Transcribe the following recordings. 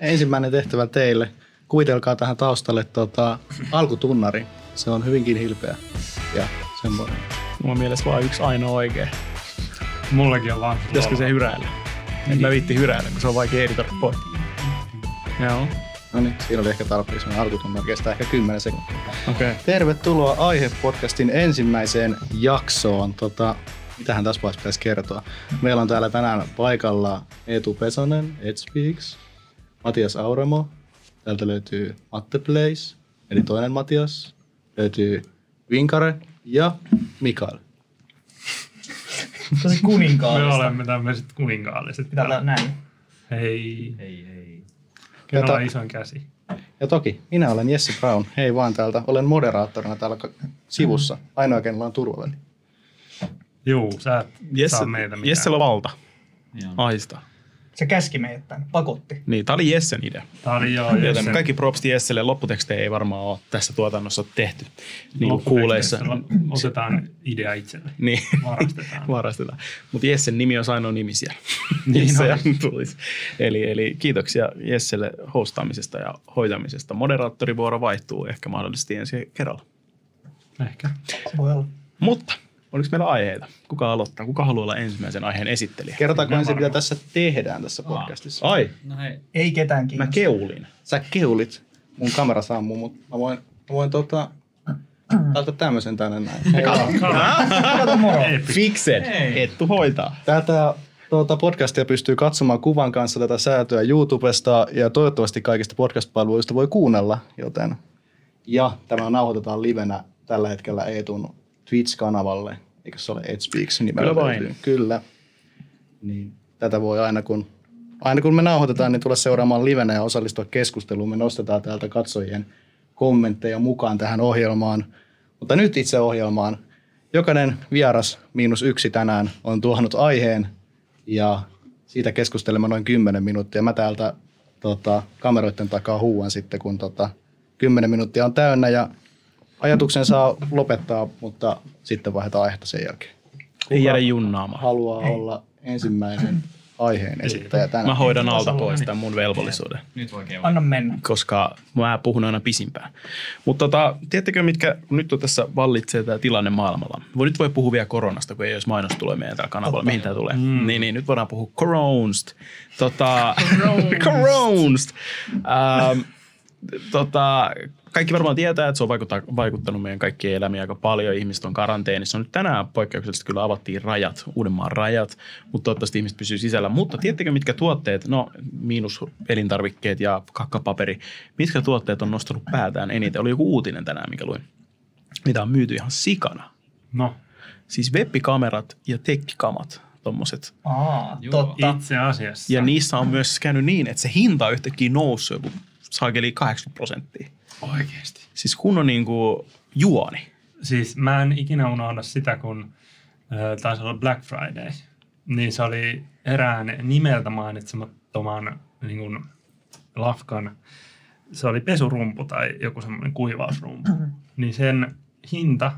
ensimmäinen tehtävä teille. Kuvitelkaa tähän taustalle tota, alkutunnari. Se on hyvinkin hilpeä ja semmoinen. Mulla mielestä vaan yksi ainoa oikea. Mullakin on vaan. Pitäisikö se hyräillä? En mä viitti hyräillä, kun se on vaikea editoida pois. Joo. No niin, siinä oli ehkä tarpeeksi. Semmoinen alkutunnari kestää ehkä 10 sekuntia. Okei. Okay. Tervetuloa Aihe-podcastin ensimmäiseen jaksoon. Tota, mitähän tässä vaiheessa pitäisi kertoa? Meillä on täällä tänään paikalla Eetu Pesonen, Speaks, Matias Auramo, täältä löytyy Matte Place, eli toinen Matias, löytyy Vinkare ja Mikael. Tosi Me kuninkaallista. olemme tämmöiset kuninkaalliset. Pitää olla näin. Hei. Ei, ei. Kerro Jota- ison käsi. Ja toki, minä olen Jesse Brown. Hei vaan täältä. Olen moderaattorina täällä sivussa. Ainoa, kenellä on turvaväli. Juu, sä et Jesse, saa meitä mitään. Jessellä on valta. Aista. Se käski meidät tänne, pakotti. Niin, tää oli Jessen idea. Tää oli joo, Joten Jessen kaikki propsti Jesselle. Lopputekstejä ei varmaan ole tässä tuotannossa tehty. Niin kuin kuuleissa. Otetaan idea itselle. Niin. Varastetaan. Varastetaan. Mutta Jessen nimi on ainoa nimi siellä. Niin tulisi. Eli, eli kiitoksia Jesselle hostaamisesta ja hoitamisesta. Moderaattorivuoro vaihtuu ehkä mahdollisesti ensi kerralla. Ehkä. Se voi olla. Mutta oliko meillä aiheita? Kuka aloittaa? Kuka haluaa olla ensimmäisen aiheen esittelijä? Kerrotaanko Minä ensin, mitä tässä tehdään tässä podcastissa? Ai, No hei, Ei ketään mä kiinnosta. keulin. Sä keulit. Mun kamera sammuu, mutta mä voin, mä voin tota, laittaa tämmöisen tänne näin. Fixed. Ettu hoitaa. Tätä tuota, podcastia pystyy katsomaan kuvan kanssa tätä säätöä YouTubesta ja toivottavasti kaikista podcast-palveluista voi kuunnella, joten ja tämä nauhoitetaan livenä tällä hetkellä Eetun Twitch-kanavalle, eikö se ole Ed Speaks nimellä Kyllä vain. Kyllä. Niin, tätä voi aina kun, aina kun me nauhoitetaan, niin tulla seuraamaan livenä ja osallistua keskusteluun. Me nostetaan täältä katsojien kommentteja mukaan tähän ohjelmaan. Mutta nyt itse ohjelmaan. Jokainen vieras miinus yksi tänään on tuonut aiheen ja siitä keskustelemme noin 10 minuuttia. Mä täältä tota, kameroiden takaa huuan sitten, kun tota, 10 minuuttia on täynnä ja ajatuksen saa lopettaa, mutta sitten vaihdetaan aihetta sen jälkeen. Ei jäädä junnaamaan. Haluaa olla ensimmäinen aiheen esittäjä tänään. Mä hoidan alta pois tämän mun velvollisuuden. nyt voi keulata. Anna mennä. koska mä puhun aina pisimpään. Mutta tota, tiedättekö, mitkä nyt on tässä vallitsee tämä tilanne maailmalla? Nyt voi puhua vielä koronasta, kun ei olisi mainostuloja meidän täällä kanavalla, mihin tämä tulee. Mm. Niin, niin, nyt voidaan puhua coronasta. Tota, coronasta. Ähm, tota, kaikki varmaan tietää, että se on vaikuttaa, vaikuttanut meidän kaikkien elämiä aika paljon. Ihmiset on karanteenissa. Nyt tänään poikkeuksellisesti kyllä avattiin rajat, Uudenmaan rajat, mutta toivottavasti ihmiset pysyy sisällä. Mutta tiedättekö, mitkä tuotteet, no miinus elintarvikkeet ja kakkapaperi, mitkä tuotteet on nostanut päätään eniten? Oli joku uutinen tänään, mikä luin. Mitä on myyty ihan sikana. No, Siis webbikamerat ja tekkikamat, tommoset. Aa, Joo. totta. itse asiassa. Ja niissä on myös käynyt niin, että se hinta on yhtäkkiä noussut joku saakeli 80 prosenttia. Oikeesti. Siis kun on niin kuin juoni. Siis mä en ikinä unohda sitä, kun äh, taisi olla Black Friday. Niin se oli erään nimeltä mainitsemattoman niin kuin, lafkan. Se oli pesurumpu tai joku semmoinen kuivausrumpu. Niin sen hinta,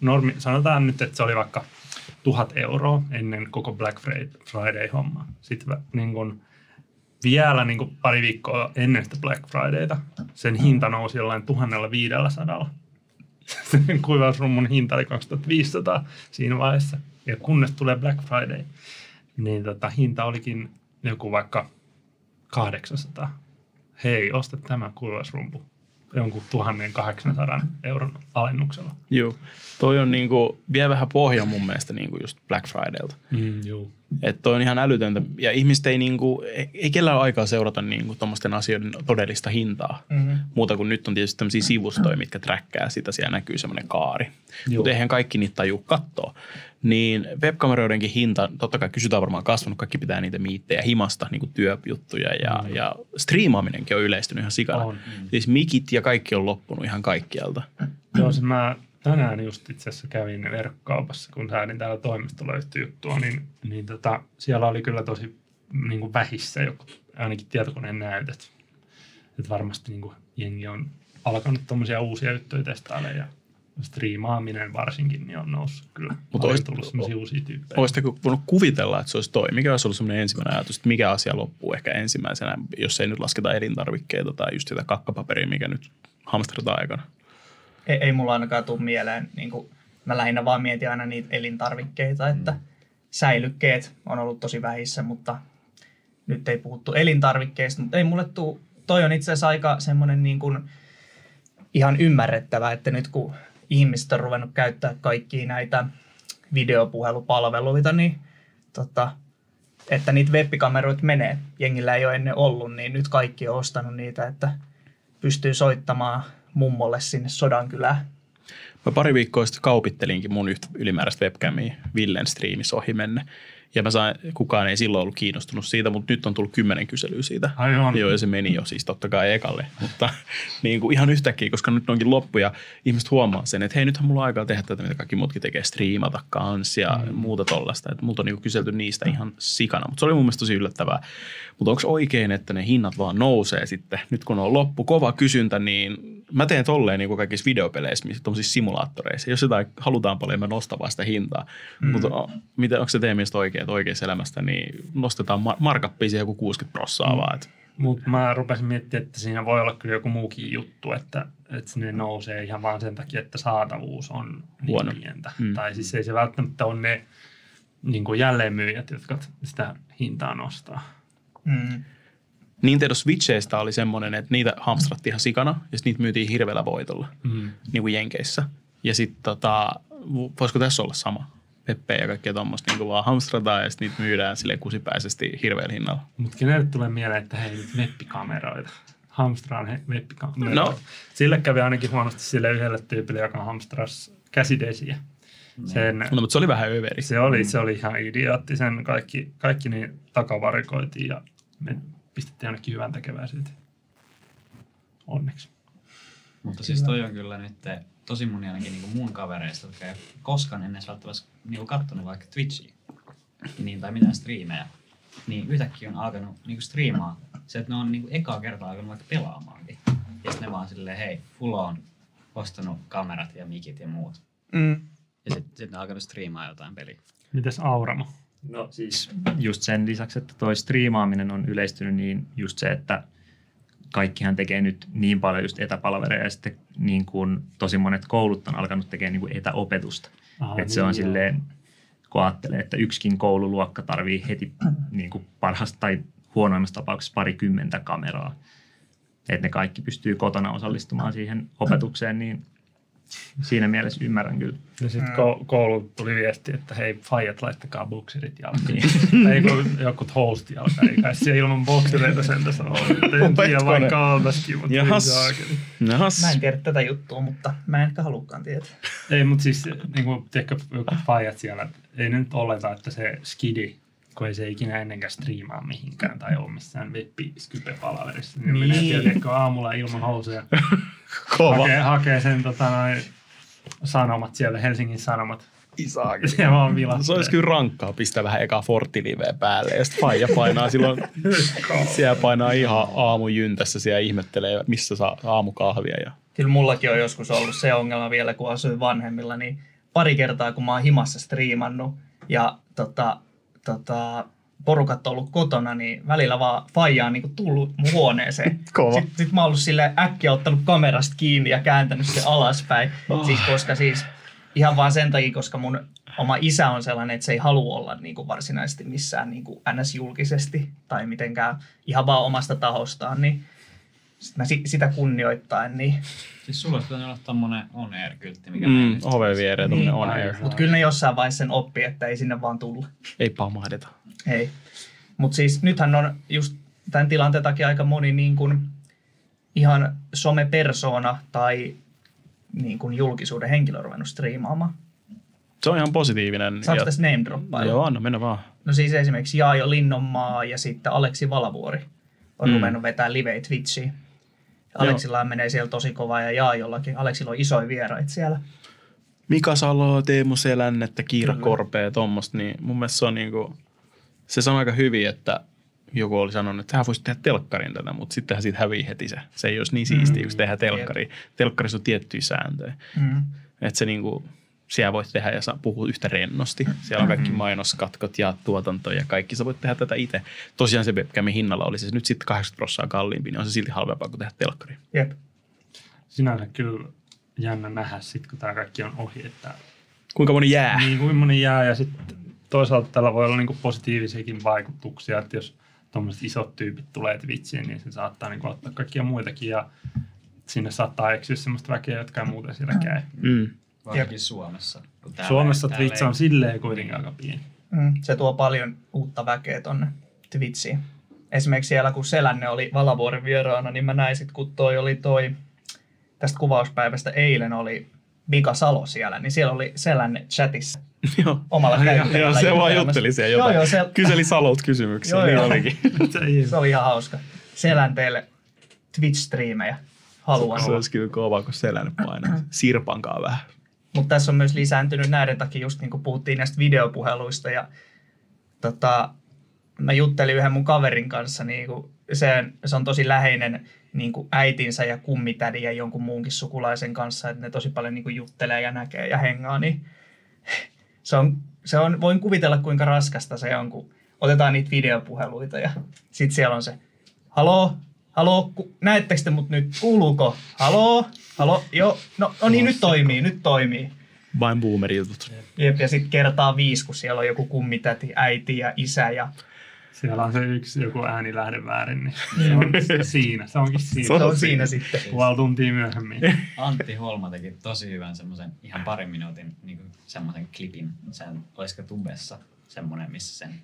normi, sanotaan nyt, että se oli vaikka tuhat euroa ennen koko Black Friday-hommaa. Sitten niin kuin, vielä niin kuin pari viikkoa ennen sitä Black Fridayta sen hinta nousi jollain 1500 sen kuivausrummun hinta oli 2500 siinä vaiheessa. Ja kunnes tulee Black Friday, niin tota, hinta olikin joku vaikka 800. Hei, osta tämä kuivausrumpu jonkun 1800 euron alennuksella. Joo. Toi on niinku, vie vähän pohja mun mielestä niinku just Black Fridaylta. Mm, joo. Että toi on ihan älytöntä. Ja ihmiset ei, niinku, ei, ei kellään ole aikaa seurata niinku tuommoisten asioiden todellista hintaa. Mhm. Muuta kuin nyt on tietysti tämmöisiä sivustoja, mitkä träkkää sitä. Siellä näkyy semmoinen kaari. Mutta eihän kaikki niitä tajuu katsoa. Niin webkameroidenkin hinta, totta kai kysytään varmaan kasvanut. Kaikki pitää niitä miittejä himasta, niinku työjuttuja. Ja, mm. ja striimaaminenkin on yleistynyt ihan sikana. On. Siis mikit ja kaikki on loppunut ihan kaikkialta. Joo, se mä tänään just itse asiassa kävin verkkokaupassa, kun säädin täällä toimistolla yhtä juttua, niin, niin tota, siellä oli kyllä tosi niin kuin vähissä joku, ainakin tietokoneen näytöt. Että varmasti niin kuin jengi on alkanut tuommoisia uusia juttuja testailemaan ja striimaaminen varsinkin niin on noussut kyllä. Mut Mutta on olis- tullut sellaisia uusia tyyppejä. Olisitteko voinut kuvitella, että se olisi toi? Mikä olisi ollut semmoinen ensimmäinen ajatus, että mikä asia loppuu ehkä ensimmäisenä, jos ei nyt lasketa elintarvikkeita tai just sitä kakkapaperia, mikä nyt hamstrataan aikana? Ei, ei mulla ainakaan tule mieleen, niin kuin, mä lähinnä vaan mietin aina niitä elintarvikkeita, että säilykkeet on ollut tosi vähissä, mutta nyt ei puhuttu elintarvikkeista, mutta ei mulle tuu, toi on itse asiassa aika semmoinen niin kuin ihan ymmärrettävä, että nyt kun ihmiset on ruvennut käyttää kaikkia näitä videopuhelupalveluita, niin tota, että niitä webbikameroita menee. Jengillä ei ole ennen ollut, niin nyt kaikki on ostanut niitä, että pystyy soittamaan mummolle sinne Sodankylään. Mä pari viikkoa sitten kaupittelinkin mun ylimääräistä webcamia Villen striimissä ohi menne. Ja mä sain, kukaan ei silloin ollut kiinnostunut siitä, mutta nyt on tullut kymmenen kyselyä siitä. Aivan. Joo, ja se meni jo siis totta kai ekalle. Mutta niin kuin ihan yhtäkkiä, koska nyt onkin loppu ja ihmiset huomaa sen, että hei, nythän mulla on aikaa tehdä tätä, mitä kaikki muutkin tekee, striimata kans ja mm. muuta tollasta. Että multa on niin kuin kyselty niistä ihan sikana, mutta se oli mun mielestä tosi yllättävää. Mutta onko oikein, että ne hinnat vaan nousee sitten? Nyt kun on loppu, kova kysyntä, niin mä teen tolleen niin kuin kaikissa videopeleissä, tuollaisissa simulaattoreissa. Jos jotain halutaan paljon, mä nostan vaan sitä hintaa. Mm. Mutta onko se teidän mielestä oikein, että oikeassa elämästä niin nostetaan mar- markappiin joku 60 prossaa mm. vaan. Että Mutta mä rupesin miettimään, että siinä voi olla kyllä joku muukin juttu, että, että ne nousee ihan vaan sen takia, että saatavuus on Huono. niin pientä. Mm. Mm. Tai siis ei se välttämättä ole ne niin kuin jälleenmyyjät, jotka sitä hintaa nostaa. Mm. Nintendo Switcheistä oli semmoinen, että niitä hamstrattiin ihan sikana ja sitten niitä myytiin hirveällä voitolla, Mm. niin kuin Jenkeissä. Ja sitten tota, voisiko tässä olla sama? Peppe ja kaikkea tuommoista niin vaan hamstrataan ja sitten niitä myydään sille kusipäisesti hirveällä hinnalla. Mutta kenelle tulee mieleen, että hei nyt webbikameroita. Hamstraan he webbikameroita. No. No. Sille kävi ainakin huonosti sille yhdelle tyypille, joka hamstras käsidesiä. Sen, No, mutta se oli vähän överi. se, oli, se oli ihan idiootti. Sen kaikki, kaikki niin takavarikoitiin ja me pistettiin ainakin hyvän tekevää silti. Onneksi. Mutta siis toi on kyllä nyt tosi moni ainakin niin mun kavereista, jotka ei koskaan ennen välttämättä niin kattonut vaikka Twitchiä niin, tai mitään striimejä, niin yhtäkkiä on alkanut niin striimaa. Se, että ne on niin ekaa kertaa alkanut vaikka pelaamaankin. Ja sitten ne vaan silleen, hei, full on ostanut kamerat ja mikit ja muut. Mm. Ja sitten sit ne on alkanut striimaa jotain peliä. Mites Auramo? No siis just sen lisäksi, että toi striimaaminen on yleistynyt, niin just se, että kaikkihan tekee nyt niin paljon just etäpalvereja ja sitten niin kuin tosi monet koulut on alkanut tekemään niin kuin etäopetusta. Ah, että se on niin, silleen, kun ajattelee, että yksikin koululuokka tarvii heti niin kuin parhaasta tai huonoimmassa tapauksessa parikymmentä kameraa. Että ne kaikki pystyy kotona osallistumaan siihen opetukseen, niin siinä mielessä ymmärrän kyllä. Ja sitten ko- kouluun tuli viesti, että hei, faijat, laittakaa bokserit jalkaan. Niin. Ei kun jotkut host jalkaan, ei kai siellä ilman boksereita sen tässä ole. En tiedä, vaikka oltaisikin, mutta Jahas. Nahas. Mä en tiedä tätä juttua, mutta mä en ehkä halukkaan tietää. Ei, mutta siis niin kuin, tiedätkö, joku faijat siellä, ei ne nyt oleta, että se skidi, kun ei se ikinä ennenkään striimaa mihinkään tai ole missään web-skype-palaverissa, niin, niin. menee tiedätkö, aamulla ilman housuja, Kova. hakee, hakee sen tota, noin, sanomat siellä, Helsingin Sanomat. Isaakin. Siellä vaan vilattelee. Se olisi kyllä rankkaa pistää vähän eka Fortiliveä päälle ja sitten faija painaa silloin, siellä painaa ihan aamujyntässä siellä ihmettelee, missä saa aamukahvia. Ja... Kyllä mullakin on joskus ollut se ongelma vielä, kun asuin vanhemmilla, niin pari kertaa, kun mä oon himassa striimannut ja tota, tota, porukat on ollut kotona, niin välillä vaan faija on niin tullut mun huoneeseen. Kova. Sitten sit mä oon ollut sille äkkiä ottanut kamerasta kiinni ja kääntänyt se alaspäin. Oh. Siis, koska siis ihan vaan sen takia, koska mun oma isä on sellainen, että se ei halua olla niin kuin varsinaisesti missään niin kuin ns-julkisesti tai mitenkään ihan vaan omasta tahostaan, niin mä si- sitä kunnioittain, niin Siis sulla olisi pitänyt olla tommonen on air-kyltti, mikä Mm, menee. oven viereen Niin. niin, on air. Mutta kyllä ne jossain vaiheessa sen oppii, että ei sinne vaan tulla. Ei pamahdeta. Ei. Mutta siis nythän on just tämän tilanteen takia aika moni niin kuin ihan somepersona tai niin kuin julkisuuden henkilö ruvennut striimaamaan. Se on ihan positiivinen. Saanko ja- tässä name droppaa? Joo, anna mennä vaan. No siis esimerkiksi Jaajo Linnonmaa ja sitten Aleksi Valavuori on Mm. mm. ruvennut vetää live Twitchiin. Aleksilla menee siellä tosi kovaa ja Jaajollakin. Aleksilla on isoja vieraita siellä. Mika Salo, Teemu Selännettä, Kiira Korpea ja tommoista, niin mun mielestä se on niinku, se sanoo aika hyvin, että joku oli sanonut, että hän voisi tehdä telkkarin tätä, mutta sittenhän siitä hävii heti se. Se ei olisi niin siistiä, kun se tehdään telkkari. Telkkarissa on tiettyjä sääntöjä. Mm. Että se niinku, siellä voit tehdä ja saa puhua yhtä rennosti. Siellä on kaikki mainoskatkot ja tuotanto ja kaikki. Sä voit tehdä tätä itse. Tosiaan se webcamin hinnalla oli se nyt sitten 80 prosenttia kalliimpi, niin on se silti halvempaa kuin tehdä telkkari. Jep. Sinänsä kyllä jännä nähdä sit, kun tämä kaikki on ohi, että Kuinka moni jää? niin kuin moni jää ja sitten toisaalta tällä voi olla niin kuin positiivisiakin vaikutuksia, että jos tuommoiset isot tyypit tulee Twitchiin, niin se saattaa niin kuin ottaa kaikkia muitakin ja sinne saattaa eksyä semmoista väkeä, jotka ei muuten siellä käy. Mm. Varsinkin Suomessa. täällä Suomessa ei- täällä Twitch on silleen kuitenkin aika pieni. Mm, se tuo paljon uutta väkeä tonne Twitchiin. Esimerkiksi siellä, kun Selänne oli Valavuoren vieraana, niin mä näin sit, kun toi oli toi, tästä kuvauspäivästä eilen oli Mika Salo siellä, niin siellä oli Selänne chatissa Joo. omalla käyttäjällä joo, se vaan jutteli siellä Joo, jotain. joo, se, Kyseli Salolta kysymyksiä, Joo, niin joo. olikin. se oli ihan hauska. Selänteelle Twitch-striimejä haluan. Se olisi kyllä kova, kun selän painaa. Sirpankaa vähän. Mutta tässä on myös lisääntynyt näiden takia, just niin kuin puhuttiin näistä videopuheluista ja tota, mä juttelin yhden mun kaverin kanssa, niin kuin se, se on tosi läheinen niin kuin äitinsä ja kummitädin ja jonkun muunkin sukulaisen kanssa, että ne tosi paljon niin kuin juttelee ja näkee ja hengaa, niin se on, se on, voin kuvitella kuinka raskasta se on, kun otetaan niitä videopuheluita ja sitten siellä on se, haloo, haloo, ku, näettekö te mut nyt, kuuluuko, haloo, haloo, joo, no, no niin, nyt toimii, nyt toimii. Vain boomerijutut. Jep, ja sitten kertaa viisi, kun siellä on joku kummitäti, äiti ja isä ja Siellä on se yksi joku ääni lähde väärin, niin se on siinä. Se onkin siinä. se on siinä sitten. Puoli tuntia myöhemmin. Antti Holma teki tosi hyvän semmoisen ihan parin minuutin niin semmoisen klipin. Sen, olisiko tubessa semmoinen, missä sen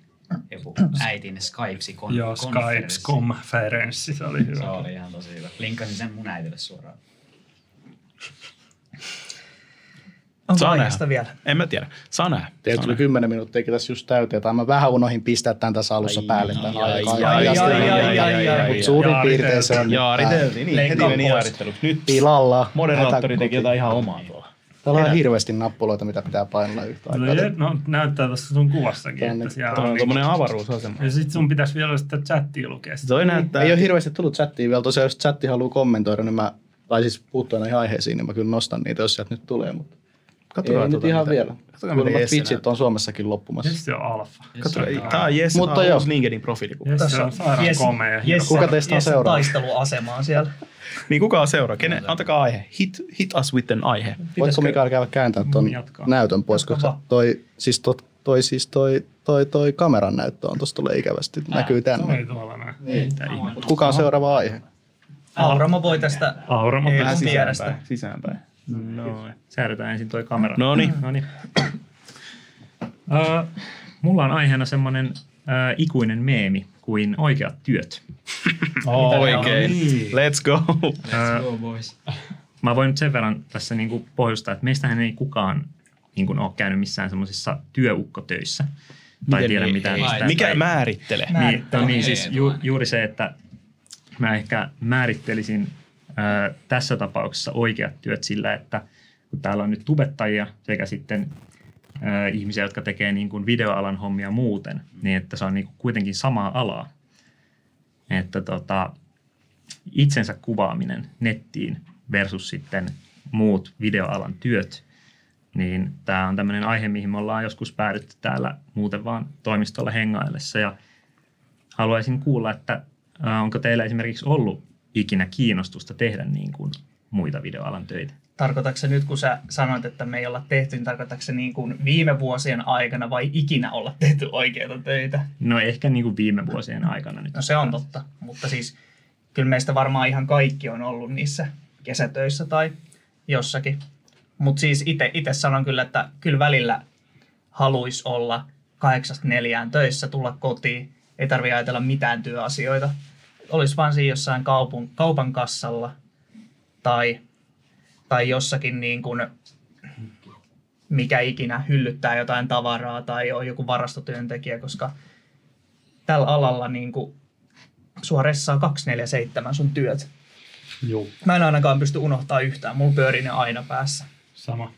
joku äitin Skypesi kon, Joo, konferenssi. Skypes-konferenssi, se oli Se hyvä. oli ihan tosi hyvä. Linkkasin sen mun äitille suoraan. Onko Saa nähdä. vielä? En mä tiedä. Saa nähdä. Teillä tuli nähdä. 10 minuuttia tässä just täyteen. Tai mä vähän unohin pistää tämän tässä alussa Ai, päälle. ai, Tämän ai, aikaa. ai, Ja- ai, ja- ai, ja- ai, ja- ai, ja- ai, Mut ai, suurin piirtein se on Jaariteltiin, niin heti meni pois. jaarittelu. Nyt pilalla. moderaattori teki jotain ihan omaa tuolla. Täällä on hirveästi nappuloita, mitä pitää painella yhtä No, aikaa. je, no näyttää tuossa sun kuvassakin, Tänne- että siellä on on tuommoinen avaruusasema. Ja sit sun pitäisi vielä sitä chattia lukea. Se toi näyttää... Ei ole hirveästi tullut chattiin vielä. Tosiaan, jos chatti haluaa kommentoida, niin mä, tai siis puuttua näihin aiheisiin, niin mä kyllä nostan niitä, jos sieltä nyt tulee. Mutta Katsokaa ei nyt tuota, ihan mitä- vielä. Katsokaa, mitä Kuulemma näyttää. on Suomessakin loppumassa. Jesse on alfa. Katso, Jesse ei, on tää on Jesse, Mutta tää on joo. uusi LinkedIn profiilikuva. Jesse on sairaan komea. ja Jesse- Kuka teistä on seuraava? taisteluasema on siellä. Niin kuka on seuraa? Kenen? Antakaa aihe. Hit, hit us with an aihe. Voitko Mikael käydä kääntää ton Jatkaa. näytön pois, koska toi, siis toi, toi, siis toi, toi, toi kameran näyttö on, tosta tulee ikävästi, näkyy Se tänne. ihmettä. Mut kuka on seuraava aihe? Auramo voi tästä Auramo Ei, vierestä. Sisäänpäin. No, Säädetään ensin toi kamera. no niin. No niin. Uh, mulla on aiheena semmoinen uh, ikuinen meemi kuin oikeat työt. Oikein. Niin. Let's go. Let's go boys. Mä voin nyt sen verran tässä niin kuin pohjustaa, että meistähän ei kukaan niin kuin ole käynyt missään semmoisissa työukkotöissä. Tai Miten tiedä ei- mitään ei? mistä. Mikä tai- määrittelee? Mä- Niin, no niin, siis ju, juuri se, että mä ehkä määrittelisin ää, tässä tapauksessa oikeat työt sillä, että kun täällä on nyt tubettajia sekä sitten ihmisiä, jotka tekee niin kuin videoalan hommia muuten, niin että se on niin kuin kuitenkin samaa alaa. Että tota, itsensä kuvaaminen nettiin versus sitten muut videoalan työt, niin tämä on tämmöinen aihe, mihin me ollaan joskus päädytty täällä muuten vaan toimistolla hengaillessa ja haluaisin kuulla, että onko teillä esimerkiksi ollut ikinä kiinnostusta tehdä niin kuin muita videoalan töitä? Tarkoitatko se nyt, kun sä sanoit, että me ei olla tehty, niin tarkoitatko se niin kuin viime vuosien aikana vai ikinä olla tehty oikeita töitä? No ehkä niin kuin viime vuosien aikana nyt. No se on totta, mutta siis kyllä meistä varmaan ihan kaikki on ollut niissä kesätöissä tai jossakin. Mutta siis itse sanon kyllä, että kyllä välillä haluaisi olla kahdeksasta neljään töissä, tulla kotiin, ei tarvitse ajatella mitään työasioita. Olisi vaan siinä jossain kaupun, kaupan kassalla tai, tai jossakin niin kuin, mikä ikinä hyllyttää jotain tavaraa tai on joku varastotyöntekijä, koska tällä alalla niin kuin sua ressaa 247 sun työt. Joo, Mä en ainakaan pysty unohtaa yhtään, mulla pyörii ne aina päässä. sama.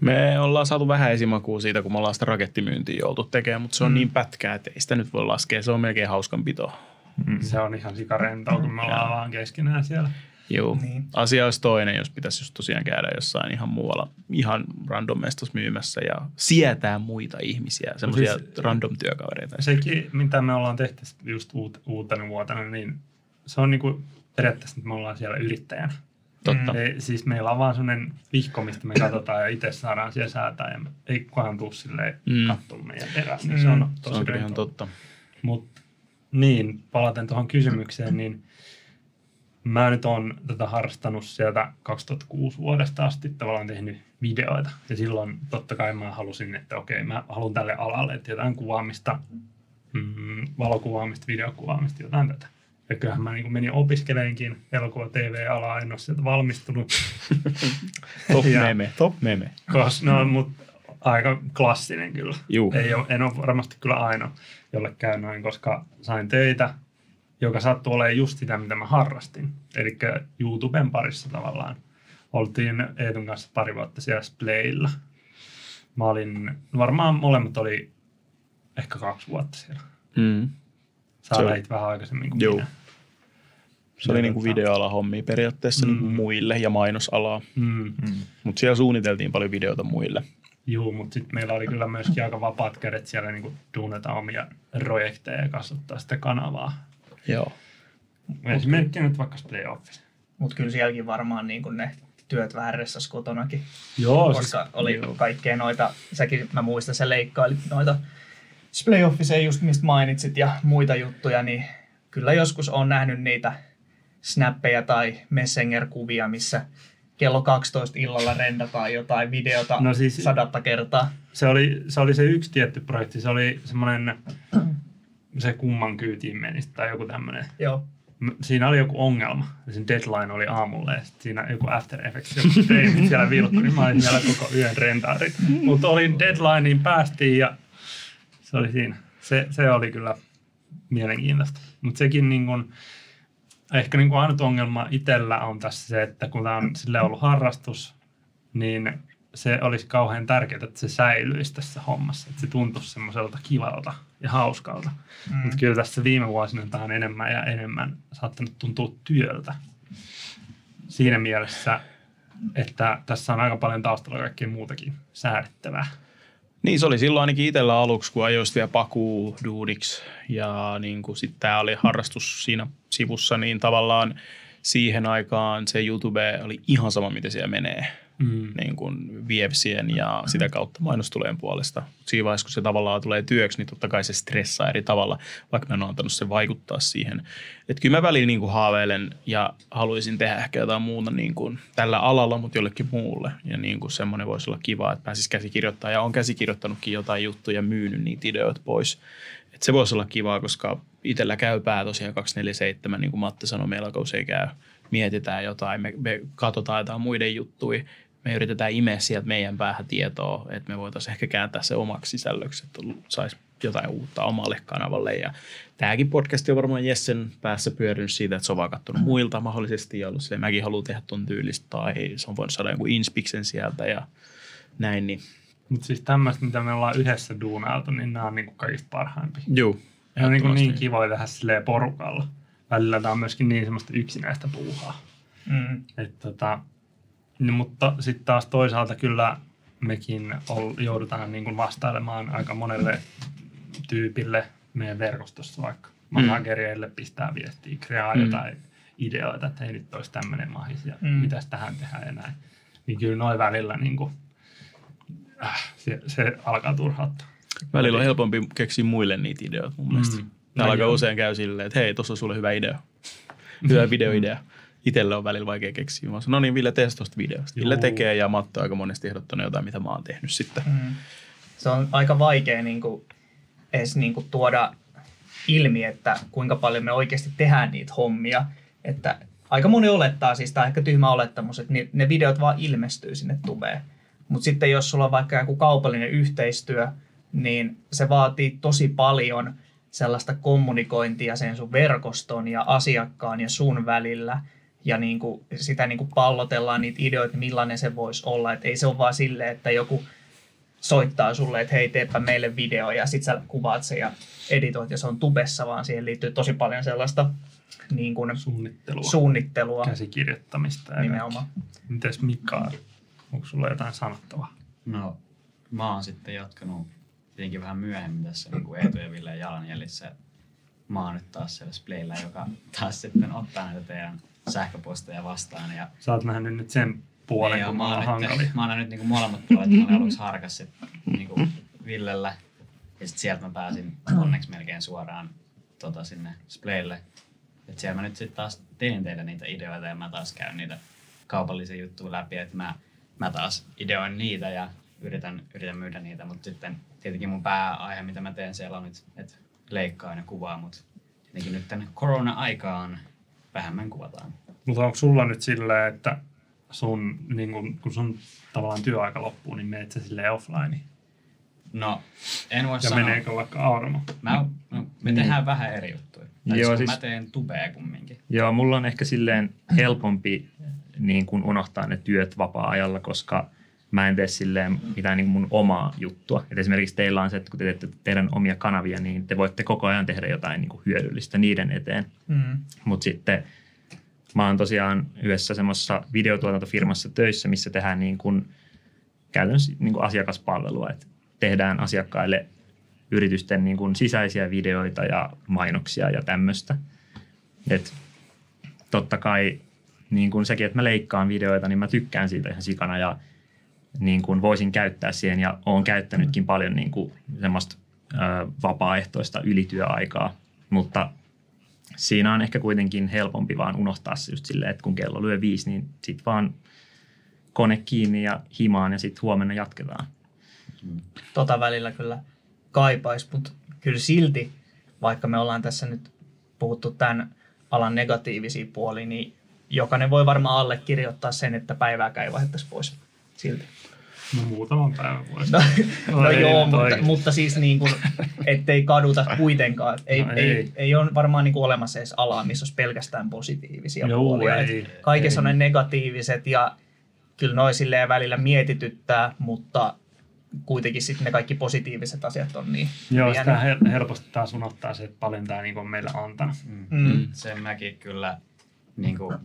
Me ollaan saatu vähän esimakua siitä, kun me ollaan sitä rakettimyyntiä joutu tekemään, mutta se on mm. niin pätkää, että ei sitä nyt voi laskea. Se on melkein hauskanpitoa. Se on ihan sikarentoa, kun me ollaan vaan keskenään siellä. Joo. Niin. Asia olisi toinen, jos pitäisi just tosiaan käydä jossain ihan muualla, ihan random myymässä ja sietää muita ihmisiä, semmoisia siis- siis, random työkavereita. Sekin, mitä me ollaan tehty just uut, uutena vuotena, niin se on niinku periaatteessa, että me ollaan siellä yrittäjänä. Totta. Ei, siis meillä on vaan sellainen vihko, mistä me katsotaan ja itse saadaan siellä säätää ja ei kukaan tuu silleen mm. Mm. katsomaan meidän perään. Niin se on Mm. Se tosi on ihan totta. Mutta niin, palaten tuohon kysymykseen, niin mä nyt oon tätä harrastanut sieltä 2006 vuodesta asti tavallaan tehnyt videoita. Ja silloin totta kai mä halusin, että okei, mä haluan tälle alalle, että jotain kuvaamista, mm, valokuvaamista, videokuvaamista, jotain tätä. Ja kyllähän mä niin menin opiskeleenkin elokuva TV-alaa, en ole sieltä valmistunut. Top Ja- meme, top meme. Kos, no, mutta aika klassinen kyllä. Juu. Ei ole, en ole varmasti kyllä ainoa, jolle käy noin, koska sain töitä, joka sattui olemaan just sitä, mitä mä harrastin. Eli YouTuben parissa tavallaan. Oltiin Eetun kanssa pari vuotta siellä Splaylla. Mä olin, varmaan molemmat oli ehkä kaksi vuotta siellä. Mm. Sä Se oli- lähit vähän aikaisemmin kuin Juu. minä. Se oli Ja niinku tota- videoala hommia periaatteessa mm. niinku Mm. muille ja mainosalaa, Mm. mutta siellä suunniteltiin paljon videoita muille. Joo, mutta sitten meillä oli kyllä myöskin aika vapaat kädet siellä niin duunata omia projekteja ja kasvattaa sitä kanavaa. Joo. Esimerkkinä nyt vaikka Play Office. Mutta kyllä sielläkin varmaan niin kuin ne työt vähän ressas kotonakin, Joo, koska siis, oli joo. kaikkea noita, säkin mä muistan, sä leikkailit noita Splay Officeja just mistä mainitsit ja muita juttuja, niin kyllä joskus on nähnyt niitä snappeja tai Messenger-kuvia, missä kello 12 illalla rendataan jotain videota No siis- sadatta kertaa. se, oli, se oli se yksi tietty projekti. Se oli semmoinen, se kumman kyytiin menisi tai joku tämmöinen. Joo. Siinä oli joku ongelma. Sen deadline oli aamulla ja sit siinä joku After Effects joku teimi siellä vilkkui, niin mä olin siellä koko yön rentaari. Mutta olin deadlineen päästiin ja se oli siinä. Se, se oli kyllä mielenkiintoista. Mutta sekin niin kun, ehkä niin kun ainut ongelma itsellä on tässä se, että kun tämä on sille ollut harrastus, niin se olisi kauhean tärkeää, että se säilyisi tässä hommassa. Että se tuntuisi semmoiselta kivalta ja hauskalta. Mm. Mutta kyllä tässä viime vuosina tämä on enemmän ja enemmän saattanut tuntua työltä. Siinä mielessä, että tässä on aika paljon taustalla kaikkea muutakin säädettävää. Niin se oli silloin ainakin itsellä aluksi, kun ajoin vielä pakuu duuniksi ja niin kuin sitten tämä oli harrastus siinä sivussa, niin tavallaan siihen aikaan se YouTube oli ihan sama, miten siellä menee. Mm. niin kuin vievsien ja sitä kautta mainostulojen puolesta. Siinä vaiheessa, kun se tavallaan tulee työksi, niin totta kai se stressaa eri tavalla, vaikka mä en ole antanut sen vaikuttaa siihen. Että kyllä mä väliin niin kuin haaveilen ja haluaisin tehdä ehkä jotain muuta niin kuin tällä alalla, mutta jollekin muulle. Ja niin kuin semmoinen voisi olla kiva, että pääsisi käsikirjoittaa. Ja on käsikirjoittanutkin jotain juttuja, myynyt niitä ideoita pois. Et se voisi olla kivaa, koska itsellä käy pää tosiaan 247, niin kuin Matti sanoi, kun usein käy. Mietitään jotain, me, me katsotaan jotain muiden juttuja, me yritetään imeä sieltä meidän päähän tietoa, että me voitaisiin ehkä kääntää se omaksi sisällöksi, että saisi jotain uutta omalle kanavalle. Ja tämäkin podcast on varmaan Jessen päässä pyörinyt siitä, että se on vaan katsonut muilta mahdollisesti ja ollut se, mäkin haluan tehdä ton tyylistä tai se on voinut saada jonkun inspiksen sieltä ja näin. Niin. Mutta siis tämmöistä, mitä me ollaan yhdessä duunailtu, niin nämä on niinku kaikista parhaimpia. Juu. Ja on niinku niin kivoja tehdä silleen porukalla. Välillä tämä on myöskin niin semmoista yksinäistä puuhaa. Mm. Et tota, no, mutta sitten taas toisaalta kyllä mekin ol, joudutaan niin kuin vastailemaan aika monelle tyypille meidän verkostossa vaikka managereille pistää viestiä, kreaa Mm. jotain ideoita, että hei nyt olisi tämmöinen mahis ja Mm. mm. mitäs tähän tehdään ja näin. Niin kyllä noin välillä niin kuin, äh, se, se alkaa turhauttaa. Välillä on helpompi keksiä muille niitä ideoita mun mielestä. Mm. Mm. Täällä aika usein käy silleen, että hei, tuossa on sulle hyvä idea. Hyvä videoidea. Itelle on välillä vaikea keksiä. Mä sanon, no niin, Ville, tee tuosta videosta. Ville Juu. tekee ja Matto on aika monesti ehdottanut jotain, mitä mä oon tehnyt sitten. Mm. Se on aika vaikea niin kuin, edes niin kuin, tuoda ilmi, että kuinka paljon me oikeasti tehdään niitä hommia. Että aika moni olettaa, siis tämä on ehkä tyhmä olettamus, että ne videot vaan ilmestyy sinne tubeen. Mutta sitten jos sulla on vaikka joku kaupallinen yhteistyö, niin se vaatii tosi paljon sellaista kommunikointia sen sun verkoston ja asiakkaan ja sun välillä. Ja niin kuin, sitä niin kuin pallotellaan niitä ideoita, millainen se voisi olla. Et ei se ole vaan silleen, että joku soittaa sulle, että hei teepä meille video ja sit sä kuvaat sen ja editoit ja se on tubessa, vaan siihen liittyy tosi paljon sellaista niin kuin Suunnittelua, suunnittelua käsikirjoittamista. ja nimenomaan. kaikkea. Mites Mika, onko sulla jotain sanottavaa? No, mä oon sitten jatkanut tietenkin vähän myöhemmin tässä niin kuin Eetu ja Ville jalanjäljissä. Mä oon nyt taas siellä Splayllä, joka taas sitten ottaa näitä teidän sähköposteja vastaan. Ja Sä oot nähnyt nyt sen puolen, Ei oo, kun mä oon nyt, hankali. mä oon nähnyt niinku molemmat puolet. Mä olin aluksi harkas niinku Villellä. Ja sitten sieltä mä pääsin onneksi melkein suoraan tota, sinne Splaylle. Et siellä mä nyt sitten taas teen teille niitä ideoita ja mä taas käyn niitä kaupallisia juttuja läpi. Että mä, mä taas ideoin niitä ja yritän, yritän myydä niitä. Mutta sitten tietenkin mun pääaihe, mitä mä teen siellä on nyt, että leikkaan ja kuvaa. Mutta tietenkin nyt tämän korona-aikaan vähemmän kuvataan. Mutta onko sulla nyt silleen, että sun, niin kun, kun sun tavallaan työaika loppuu, niin menet sä silleen offline? No, en voi Ja sanoa. meneekö vaikka Auramo? Mä, no, me tehdään vähän eri juttuja. Tai Joo, Joo, siis- siis... mä teen tubea kumminkin. Joo, mulla on ehkä silleen helpompi niin kuin unohtaa ne työt vapaa-ajalla, koska mä en tee silleen mitään niin mun omaa juttua. Et esimerkiksi teillä on se, että kun te teette teidän omia kanavia, niin te voitte koko ajan tehdä jotain niin kuin hyödyllistä niiden eteen. Mm. Mutta sitten mä oon tosiaan yhdessä semmoisessa videotuotantofirmassa töissä, missä tehdään niin kuin käytännössä niin kuin asiakaspalvelua. Et tehdään asiakkaille yritysten niin kuin sisäisiä videoita ja mainoksia ja tämmöistä. Et totta kai niin kuin sekin, että mä leikkaan videoita, niin mä tykkään siitä ihan sikana ja niin kuin voisin käyttää siihen ja oon käyttänytkin paljon niin kuin semmoista ö, vapaaehtoista ylityöaikaa, mutta siinä on ehkä kuitenkin helpompi vaan unohtaa se just silleen, että kun kello lyö viisi, niin sit vaan kone kiinni ja himaan ja sitten huomenna jatketaan. tota välillä kyllä kaipais, mutta kyllä silti, vaikka me ollaan tässä nyt puhuttu tämän alan negatiivisia puolia, niin jokainen voi varmaan allekirjoittaa sen, että päivääkään ei vaihettaisi pois silti. No muutaman päivän vuosi. No, No no ei joo, mutta, mutta siis niin kuin, ettei kaduta kuitenkaan. Ei, No ei. ei. Ei, ole varmaan niin kuin olemassa edes alaa, missä olisi pelkästään positiivisia Joo, puolia. ei, Et Kaikessa ei. on ne negatiiviset ja kyllä noi silleen välillä mietityttää, mutta kuitenkin sitten ne kaikki positiiviset asiat on niin Joo, sitä hel- helposti taas unohtaa se, että paljon tämä niin on meille antanut. Mm. Sen mäkin kyllä niin kuin,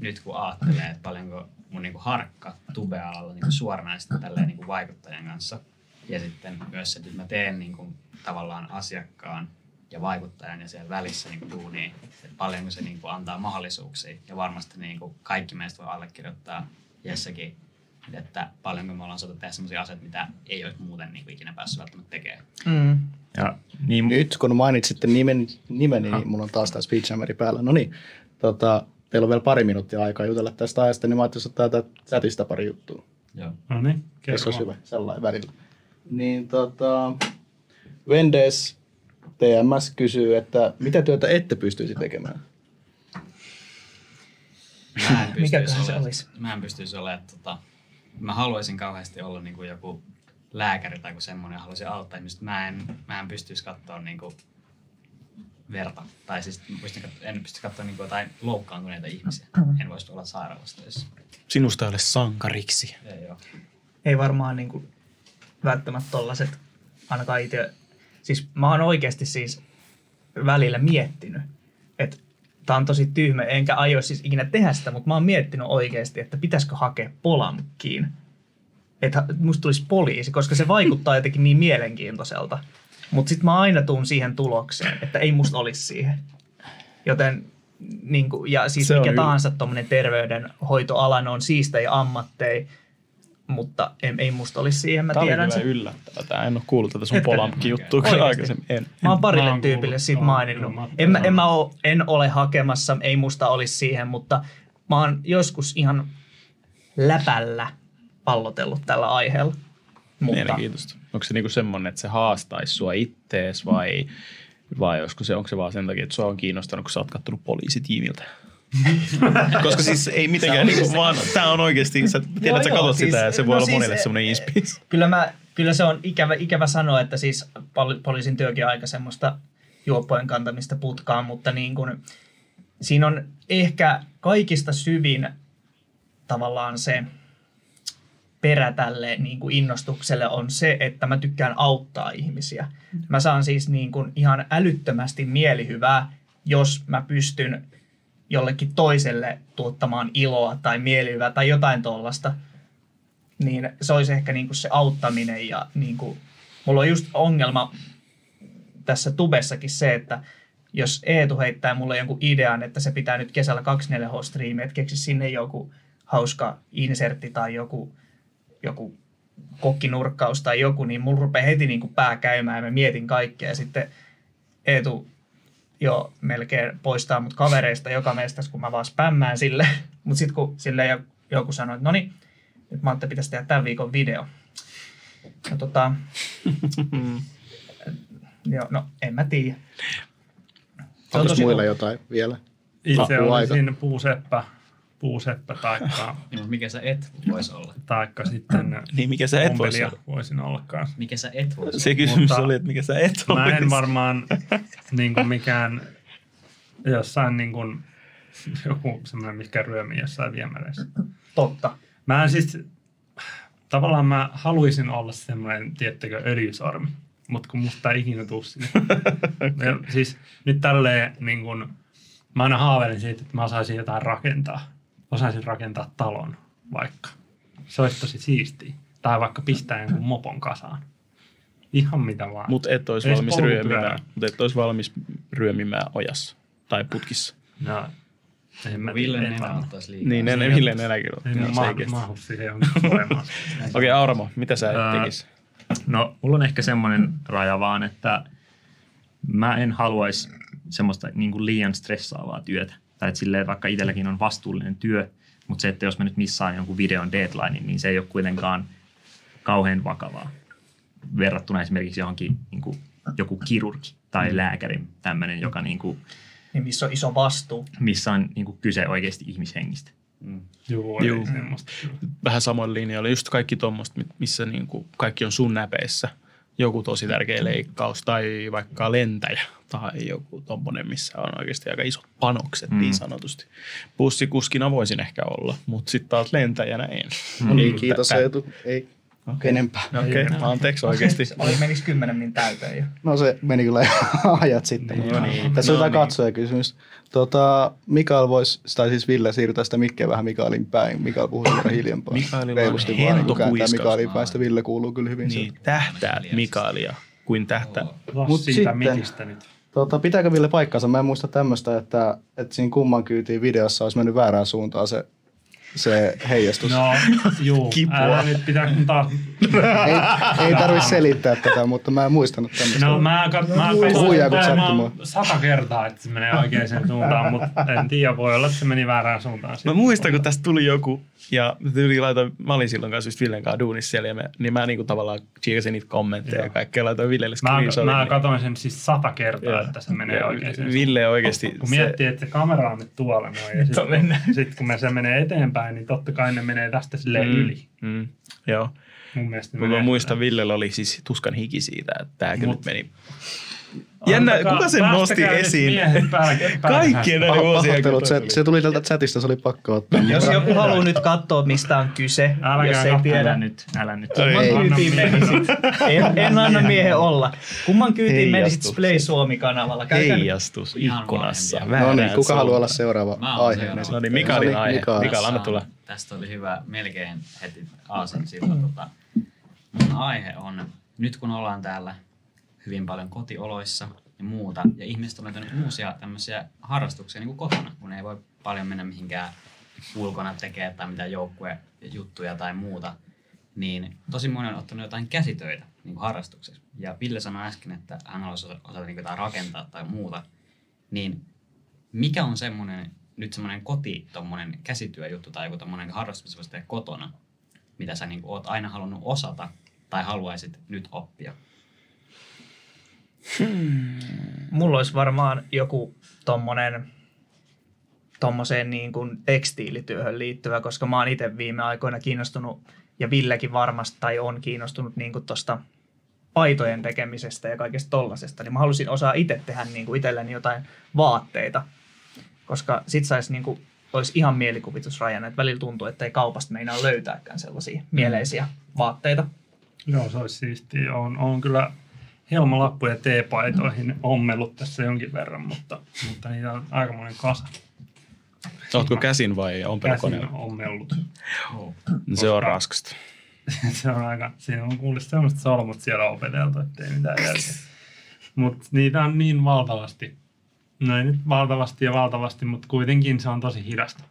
nyt kun ajattelee, että paljonko mun niin kuin harkka tube-alalla niin suoranaisesti tälleen niin kuin vaikuttajan kanssa. Ja sitten myös se, että mä teen niin kuin, tavallaan asiakkaan ja vaikuttajan ja siellä välissä niin kuin duunia, että paljonko se niin kuin, antaa mahdollisuuksia. Ja varmasti niin kuin, kaikki meistä voi allekirjoittaa Jessekin, että paljonko me ollaan saatu tehdä sellaisia asioita, mitä ei olisi muuten niin kuin, ikinä päässyt välttämättä tekemään. Mm. Ja niin, Nyt kun mainitsitte nimen, nimeni, niin mulla on taas tämä Speechhammeri päällä. No niin, tota, teillä on vielä pari minuuttia aikaa jutella tästä ajasta, niin mä ajattelin ottaa tätä chatista pari juttua. Joo. No niin, Se kerro. olisi hyvä, sellainen välillä. Niin tota, Vendes TMS kysyy, että mitä työtä ette pystyisi tekemään? Mä en pystyisi Mikäköhän se olemaan- olisi? Mä en pystyisi olemaan, tota, mä haluaisin kauheasti olla niin kuin joku lääkäri tai joku semmoinen, ja haluaisin auttaa ihmistä. Mä en, mä en pystyisi katsoa niin kuin verta. Tai siis pystyn, kat- en pysty katsoa niin kuin jotain loukkaantuneita ihmisiä. En voisi olla sairaalassa töissä. Sinusta ei ole sankariksi. Ei ole. ei varmaan niin kuin, välttämättä tollaset, ainakaan itse. Siis mä oon oikeasti siis välillä miettinyt, että tää on tosi tyhmä, enkä aio siis ikinä tehdä sitä, mutta mä oon miettinyt oikeasti, että pitäisikö hakea polamkiin. Että musta tulisi poliisi, koska se vaikuttaa jotenkin niin mielenkiintoiselta. Mutta sitten mä aina tuun siihen tulokseen, että ei musta olisi siihen. Joten niin kuin, ja siis Se mikä tahansa tuommoinen terveydenhoitoala, ne on siistejä ammatteja, mutta ei, ei musta olisi siihen, mä Tämä oli tiedän kyllä sen. yllättävää. Tämä en ole kuullut tätä sun kyllä Oikeesti? aikaisemmin. En. Mä oon parille Mä oon tyypille kuullut, siitä maininnut. joo, oon En, mä, en, mä oo, en ole hakemassa, ei musta olisi siihen, mutta mä oon joskus ihan läpällä pallotellut tällä aiheella. Mutta Mielenkiintoista. Onko se niinku semmoinen, että se haastaisi sua ittees vai, vai olisiko se, onko se vaan sen takia, että sua on kiinnostanut, kun sä oot kattonut poliisitiimiltä? Koska siis ei mitenkään, niinku, vaan tämä on oikeasti, sä tiedät, Joo, että sä katsot siis- sitä ja se voi no olla siis, monelle eh, semmoinen inspiis. kyllä, mä, kyllä se on ikävä, ikävä sanoa, että siis poli- poliisin työkin on aika semmoista juoppojen kantamista putkaan, mutta niin kun, siinä on ehkä kaikista syvin tavallaan se perä tälle niin kuin innostukselle on se, että mä tykkään auttaa ihmisiä. Mä saan siis niin kuin ihan älyttömästi mielihyvää jos mä pystyn jollekin toiselle tuottamaan iloa tai mielihyvää tai jotain tollasta, niin se olisi ehkä niin kuin se auttaminen ja niin kuin, mulla on just ongelma tässä tubessakin se, että jos Eetu heittää mulle jonkun idean, että se pitää nyt kesällä 24H-striimiä, että keksi sinne joku hauska insertti tai joku, joku kokkinurkkaus tai joku, niin mulla rupeaa heti niin kuin pää käymään ja mä mietin kaikkea. Ja sitten Eetu jo melkein poistaa mut kavereista joka mestas, kun mä vaan spämmään sille. Mutta sitten kun sille joku sanoi, että no niin, nyt Mantte pitäisi tehdä tämän viikon video. No tota, joo, no en mä tiedä. Se on Onko muilla jotain vielä? Itse olisin puuseppä, puuseppä taikka, Niin, mutta mikä sä et vois olla? taikka sitten Niin mikä sä et vois ompelia olla? voisin olla kanssa. Mikä sä et vois olla? Se kysymys Mutta- oli, että mikä sä et Mä en olisi. varmaan niin kuin mikään jossain niin kuin, joku semmoinen, mikä ryömii jossain viemäreissä. Totta. Mä en siis, tavallaan mä haluaisin olla semmoinen, tiettäkö, öljysormi, mutta kun musta ei ikinä tuu sinne. Ja siis nyt tälleen niin kun, mä aina haaveilin siitä, että mä osaisin jotain rakentaa. Osaisin rakentaa talon vaikka. Se olisi tosi siistiä. Tai vaikka pistää jonkun mopon kasaan. Ihan mitä vaan. Mutta et olisi valmis ryömimään. Mutta et olisi valmis ryömimään ojassa tai putkissa. No, en mä Ville en mä- ottaisi liikaa. Niin, Siihen- Ville nenäkin on. En mahu siihen voimaan. Okei, Auramo, mitä sä Ää, et tekisi? No, mulla on ehkä semmoinen raja vaan, että mä en haluaisi semmoista niin kuin liian stressaavaa työtä. Tai että silleen, vaikka itselläkin on vastuullinen työ, mutta se, että jos mä nyt missaan jonkun videon deadline, niin se ei ole kuitenkaan kauhean vakavaa verrattuna esimerkiksi johonkin niin kuin joku kirurgi tai lääkäri, tämmöinen, joka niin kuin, Niin missä on iso vastuu. missä on niin kuin kyse oikeasti ihmishengistä. Joo, ei semmoista. Vähän samoin linjoilla. Just kaikki tuommoista, missä niinku kaikki on sun näpeissä. Joku tosi tärkeä leikkaus tai vaikka lentäjä tai joku tommonen, missä on oikeasti aika isot panokset mm. niin sanotusti. Bussikuskina voisin ehkä olla, mutta sitten taas lentäjänä en. No niin, kiitos Tä- Eetu. Ei enempää. Okei, okay, anteeksi oikeasti. Oli menis kymmenen min täyteen jo. No se meni kyllä ajat sitten. Niin, mutta no niin. Tässä on No jotain niin. katsojakysymys. Tota, Mikael voisi, tai siis Ville siirrytään sitä mikkeä vähän Mikaelin päin. Mikael puhuu sen verran hiljempaa. Mikaelilla on Reilusti vaan niin. Mikaelin päin. Sitä Ville kuuluu kyllä hyvin. Niin, sieltä. tähtää Mikaelia kuin tähtää. Las Mut siitä sitten- mikistä nyt. Tota, pitääkö Ville paikkansa? Mä en muista tämmöistä, että, että siinä kumman kyytiin videossa olisi mennyt väärään suuntaan se, se heijastus. No, juu. Kipua. Älä nyt pitää kun taas... Ei, ei tarvitse selittää tätä, mutta mä en muistanut tämmöistä. No mä, kat, mä mua? varmaan sata kertaa, että se menee oikeaan suuntaan, mutta en tiedä, voi olla, että se meni väärään suuntaan. Mä muistan, kun tästä tuli joku, ja tuli laitoin, mä olin silloin kanssa just Villen kanssa duunissa siellä, ja me, niin mä niinku tavallaan chiikasin niitä kommentteja ja Joo. kaikkea, laitoin Villelle Mä, screenshotin. mä niin- katsoin sen siis sata kertaa, Joo. että se menee Ja oikeaan suuntaan. Ville oikeasti, Kun miettii, että se kamera on nyt tuolla noin, ja sitten kun, sit kun me se menee eteenpäin, niin totta kai ne menee tästä silleen Mm, yli. Mm, joo. Mun mielestä ne mä muistan, Villellä oli siis tuskan hiki siitä, että tääkin Mut- nyt meni. Jännä, Antakaa- kuka sen nosti nyt esiin? Kaikkien näiden vuosien se, se tuli tältä chatista, se oli pakko ottaa. Jos joku haluaa nyt katsoa, mistä on kyse, Älkää jos ei tiedä, Älä nyt, älä nyt. Ei. kumman Anna kyytiin miehen. menisit. En, en anna miehen olla. Kumman kyytiin menisit. Play Suomi-kanavalla? Käykää. Heijastus Ihan ikkunassa. No niin, kuka haluaa olla seuraava aihe? No niin, Mikaelin aihe. Mikael. Anna tulla. Tästä oli hyvä melkein heti aasen sillä. Tota, mun aihe on, nyt kun ollaan täällä hyvin paljon kotioloissa ja muuta, ja ihmiset on löytänyt uusia tämmöisiä harrastuksia niin kuin kotona, kun ei voi paljon mennä mihinkään ulkona tekemään tai mitään joukkuejuttuja tai muuta, niin tosi moni on ottanut jotain käsitöitä niin kuin harrastukseksi. Ja Ville sanoi äsken, että hän haluaisi osata, niin kuin jotain rakentaa tai muuta, niin mikä on semmoinen, nyt semmoinen koti, tommonen käsityöjuttu tai joku tommonen harrastus, mitä tehdä kotona, mitä sä niin oot aina halunnut osata tai haluaisit nyt oppia? Mulla olisi varmaan joku tommonen tommoseen niin kuin tekstiilityöhön liittyvä, koska mä oon itse viime aikoina kiinnostunut, ja Villekin varmasti, tai on kiinnostunut niin kuin tosta paitojen tekemisestä ja kaikesta tollasesta, niin mä halusin osaa itse tehdä niin kuin itselleni jotain vaatteita, koska sit sais niin kuin, olisi ihan mielikuvitusrajana, että välillä tuntuu, että ei kaupasta meinaa löytääkään sellaisia mieleisiä vaatteita. Joo, se olisi siistiä. On, on kyllä helmalappuja teepaitoihin ommellut tässä jonkin verran, mutta, mutta niitä on aika monen kasa. Ootko käsin vai Käsin ompelukoneella? ommellut. Se on raskasta. se on aika, siinä on kuullut semmoista solmut siellä opeteltu, ettei mitään järkeä. Mutta niitä on niin valtavasti. No ei nyt valtavasti ja valtavasti, mutta kuitenkin se on tosi hidasta.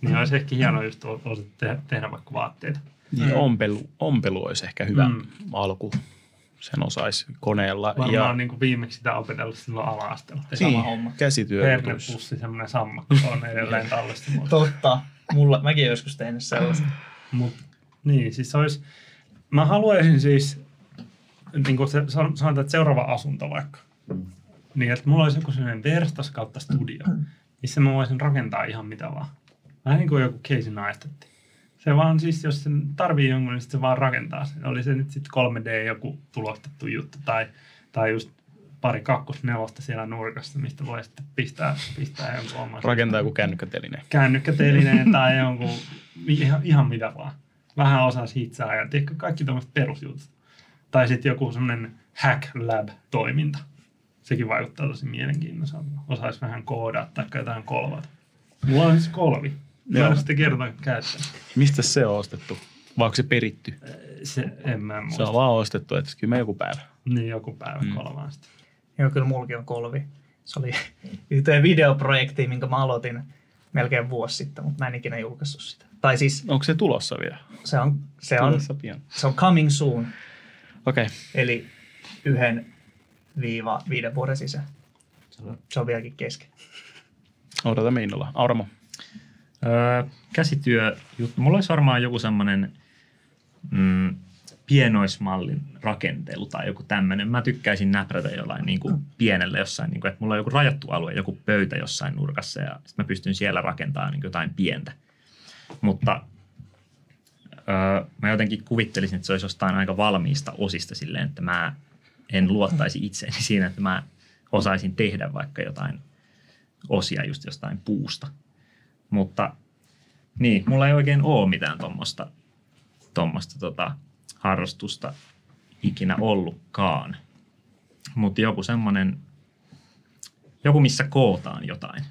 Niin olisi ehkä hienoa just o- osata tehdä, tehdä vaikka vaatteita. Niin ompelu, ompelu olisi ehkä hyvä Mm. mm. alku. Sen osaisi koneella. Varmaan ja, niin kuin viimeksi sitä opetellut silloin ala-asteella. sama niin, homma. käsityö. Pernepussi, semmoinen sammakko on edelleen tallessa. Totta. Mulla, mäkin olen joskus tehnyt sellaista. Mut, niin, siis se olisi, mä haluaisin siis, niin kuin se, san- sanotaan, että seuraava asunto vaikka, niin että mulla olisi joku sellainen verstas kautta studio, missä mä voisin rakentaa ihan mitä vaan. Vähän niin kuin joku Casey Neistat. Se vaan siis, jos sen tarvii jonkun, niin se vaan rakentaa sen. Oli se nyt sitten 3D joku tulostettu juttu tai, tai just pari kakkosnelosta siellä nurkassa, mistä voi sitten pistää, pistää jonkun oman Rakentaa joku kännykkäteline. kännykkätelineen tai jonkun, ihan, ihan mitä vaan. Vähän osaa hitsaa ja tiedätkö, kaikki tämmöiset perusjutut. Tai sitten joku semmoinen hack lab-toiminta. Sekin vaikuttaa tosi mielenkiintoiselta. Osaisi vähän koodaa tai jotain kolvata. Mulla on siis kolvi. Mä Joo. en sitten kertoa käyttää. Mistä se on ostettu? Vai onko se peritty? Se, en mä Se muista. on vaan ostettu, että kyllä me joku päivä. Niin joku päivä Mm. kolvaan sitä. Joo, kyllä mullakin on kolvi. Se oli yhteen videoprojektiin, minkä mä aloitin melkein vuosi sitten, mutta mä en ikinä julkaissut sitä. Tai siis Onko se tulossa vielä? se on, se on, Tulossa pian. se on coming soon, Okei. Okay. eli yhden viiva viiden vuoden sisään. Se on vieläkin kesken. Odotamme innolla. Auramo. Öö, käsityö juttu. Mulla olisi varmaan joku semmoinen mm, pienoismallin rakentelu tai joku tämmöinen. Mä tykkäisin näprätä jollain niin kuin pienellä jossain, niin kuin, että mulla on joku rajattu alue, joku pöytä jossain nurkassa ja sitten mä pystyn siellä rakentamaan niin jotain pientä. Mutta öö, mä jotenkin kuvittelisin, että se olisi jostain aika valmiista osista silleen, että mä en luottaisi itseeni siinä, että mä osaisin tehdä vaikka jotain osia just jostain puusta. Mutta niin, mulla ei oikein ole mitään tuommoista tommosta, tota, harrastusta ikinä ollutkaan. Mutta joku semmoinen, joku missä kootaan jotain.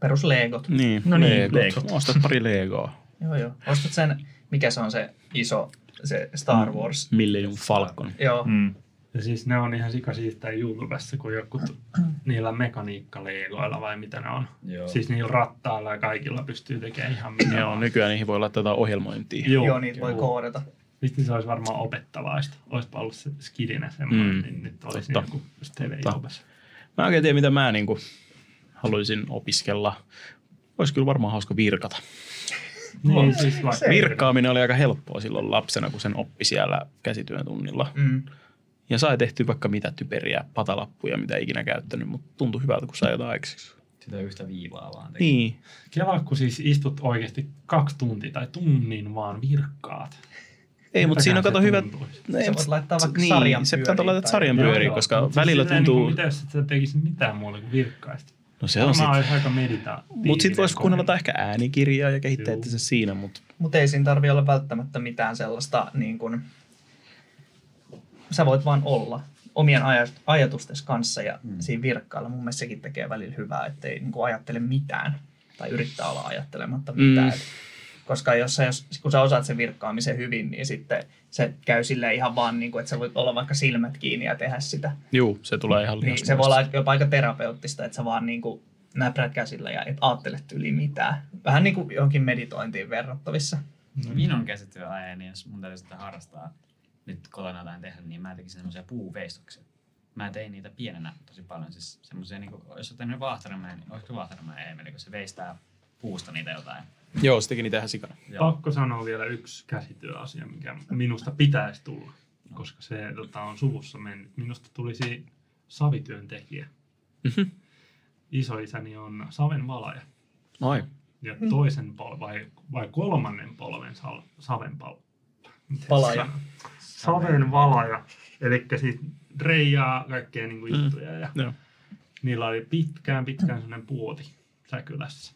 Perus Legot. Niin, No niin, Legot. Legot. Ostat pari Legoa. Joo, joo. Ostat sen, mikä se on se iso, se Star Wars. Millennium Falcon. Joo, Mm. Ja siis ne on ihan sikasiistä YouTubessa, kun joku niillä mekaniikkaleegoilla vai mitä ne on. Joo. Siis niillä rattailla ja kaikilla pystyy tekemään ihan mitä Joo, nykyään niihin voi laittaa ohjelmointia. Joo, joo, niitä voi koodata. Sitten se olisi varmaan opettavaista. Olisipa ollut se skidinä semmoinen, Mm. niin nyt olisi Totta. joku just tv Totta. Mä en oikein tiedä, mitä mä niin kuin haluaisin opiskella. Olisi kyllä varmaan hauska virkata. Niin, siis Virkkaaminen oli aika helppoa silloin lapsena, kun sen oppi siellä käsityön tunnilla. Mm. Ja sai tehty vaikka mitä typeriä patalappuja, mitä ei ikinä käyttänyt, mutta tuntui hyvältä, kun sai jotain aikaiseksi. Sitä yhtä viivaa vaan teki. Niin. Kela, kun siis istut oikeasti kaksi tuntia tai tunnin vaan virkkaat. Ei, mutta siinä on kato se hyvä... No ei, Sä mut- voit laittaa vaikka niin, sarjan se pitää laittaa tai- sarjan Joo, pyöriin, joo. koska Mut siis välillä silleen tuntuu... Niin mitä jos et sä tekisit mitään muuta kuin virkkaisit? No se on sit. Varmaan olisi aika meditaatiivinen. Mutta sitten voisi kuunnella jotain ehkä äänikirjaa ja kehittää itse siinä, mutta Mutta ei siinä tarvi olla välttämättä mitään sellaista, niin kuin, sä voit vaan olla omien aj- ajatustesi kanssa ja mm. siinä virkkailla. Mun mielestä sekin tekee välillä hyvää, ettei niin kuin ajattele mitään tai yrittää olla ajattelematta mitään. Mm. Mm. Koska jos sä, jos, kun sä osaat sen virkkaamisen hyvin, niin sitten se käy sille ihan vaan, niin kuin, että sä voit olla vaikka silmät kiinni ja tehdä sitä. juu, se tulee ihan Niin se voi olla jopa aika terapeuttista, että sä vaan niin kuin näprät käsillä ja et ajattele yli mitään. Vähän niin kuin johonkin meditointiin verrattavissa. Minun käsityöaihe, niin jos mun täytyy sitä harrastaa nyt kotona jotain tehdä, niin mä tekisin semmoisia puuveistoksia. Mä tein niitä pienenä tosi paljon. Siis semmoisia, niin kuin, jos olet tehnyt Vaahtaramäen, niin olisiko Vaahtaramäen Eemeli, kun se veistää puusta niitä jotain. Joo, se teki niitä ihan sikana. Joo. Pakko sanoa vielä yksi käsityöasia, mikä minusta pitäisi tulla, koska se tota, on suvussa mennyt. Minusta tulisi savityöntekijä. Mhm. Isoisäni on saven valaja. Ai. Ja toisen pol- vai, vai kolmannen polven sal- saven pal- Palaja. Saven valaja. Eli siis reijaa kaikkea niin kuin Mm. juttuja. Ja Joo. niillä oli pitkään, pitkään sellainen puoti Säkylässä.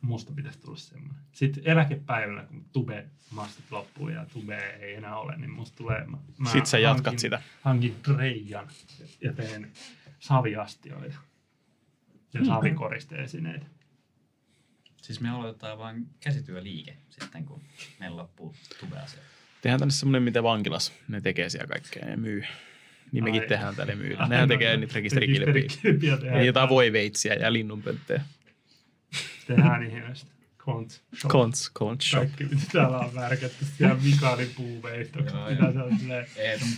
Musta pitäisi tulla semmoinen. Sitten eläkepäivänä, kun tube mastit loppuu ja tube ei enää ole, niin musta tulee... Mä, mä Sit sä jatkat hankin, sitä. Hankin Dreijan ja teen saviastioita ja savikoristeesineitä. Siis me aloitetaan vain käsityöliike sitten, kun meillä loppuu tubeasia. Tehdään tänne semmoinen, mitä vankilas ne tekee siellä kaikkea ja myy. Niin mekin Ai. tehdään täällä myydään. Nehän tekee niitä rekisterikilpiä. Rekisterikilpiä Ja jotain voiveitsiä ja linnunpönttejä. Tehdään ihmeestä. Kont. shop. Cons, cons shop. Kaikki, mitä täällä on värkätty. Siellä vikaalipuuveistokset. Joo, Mitä joo. se on silleen.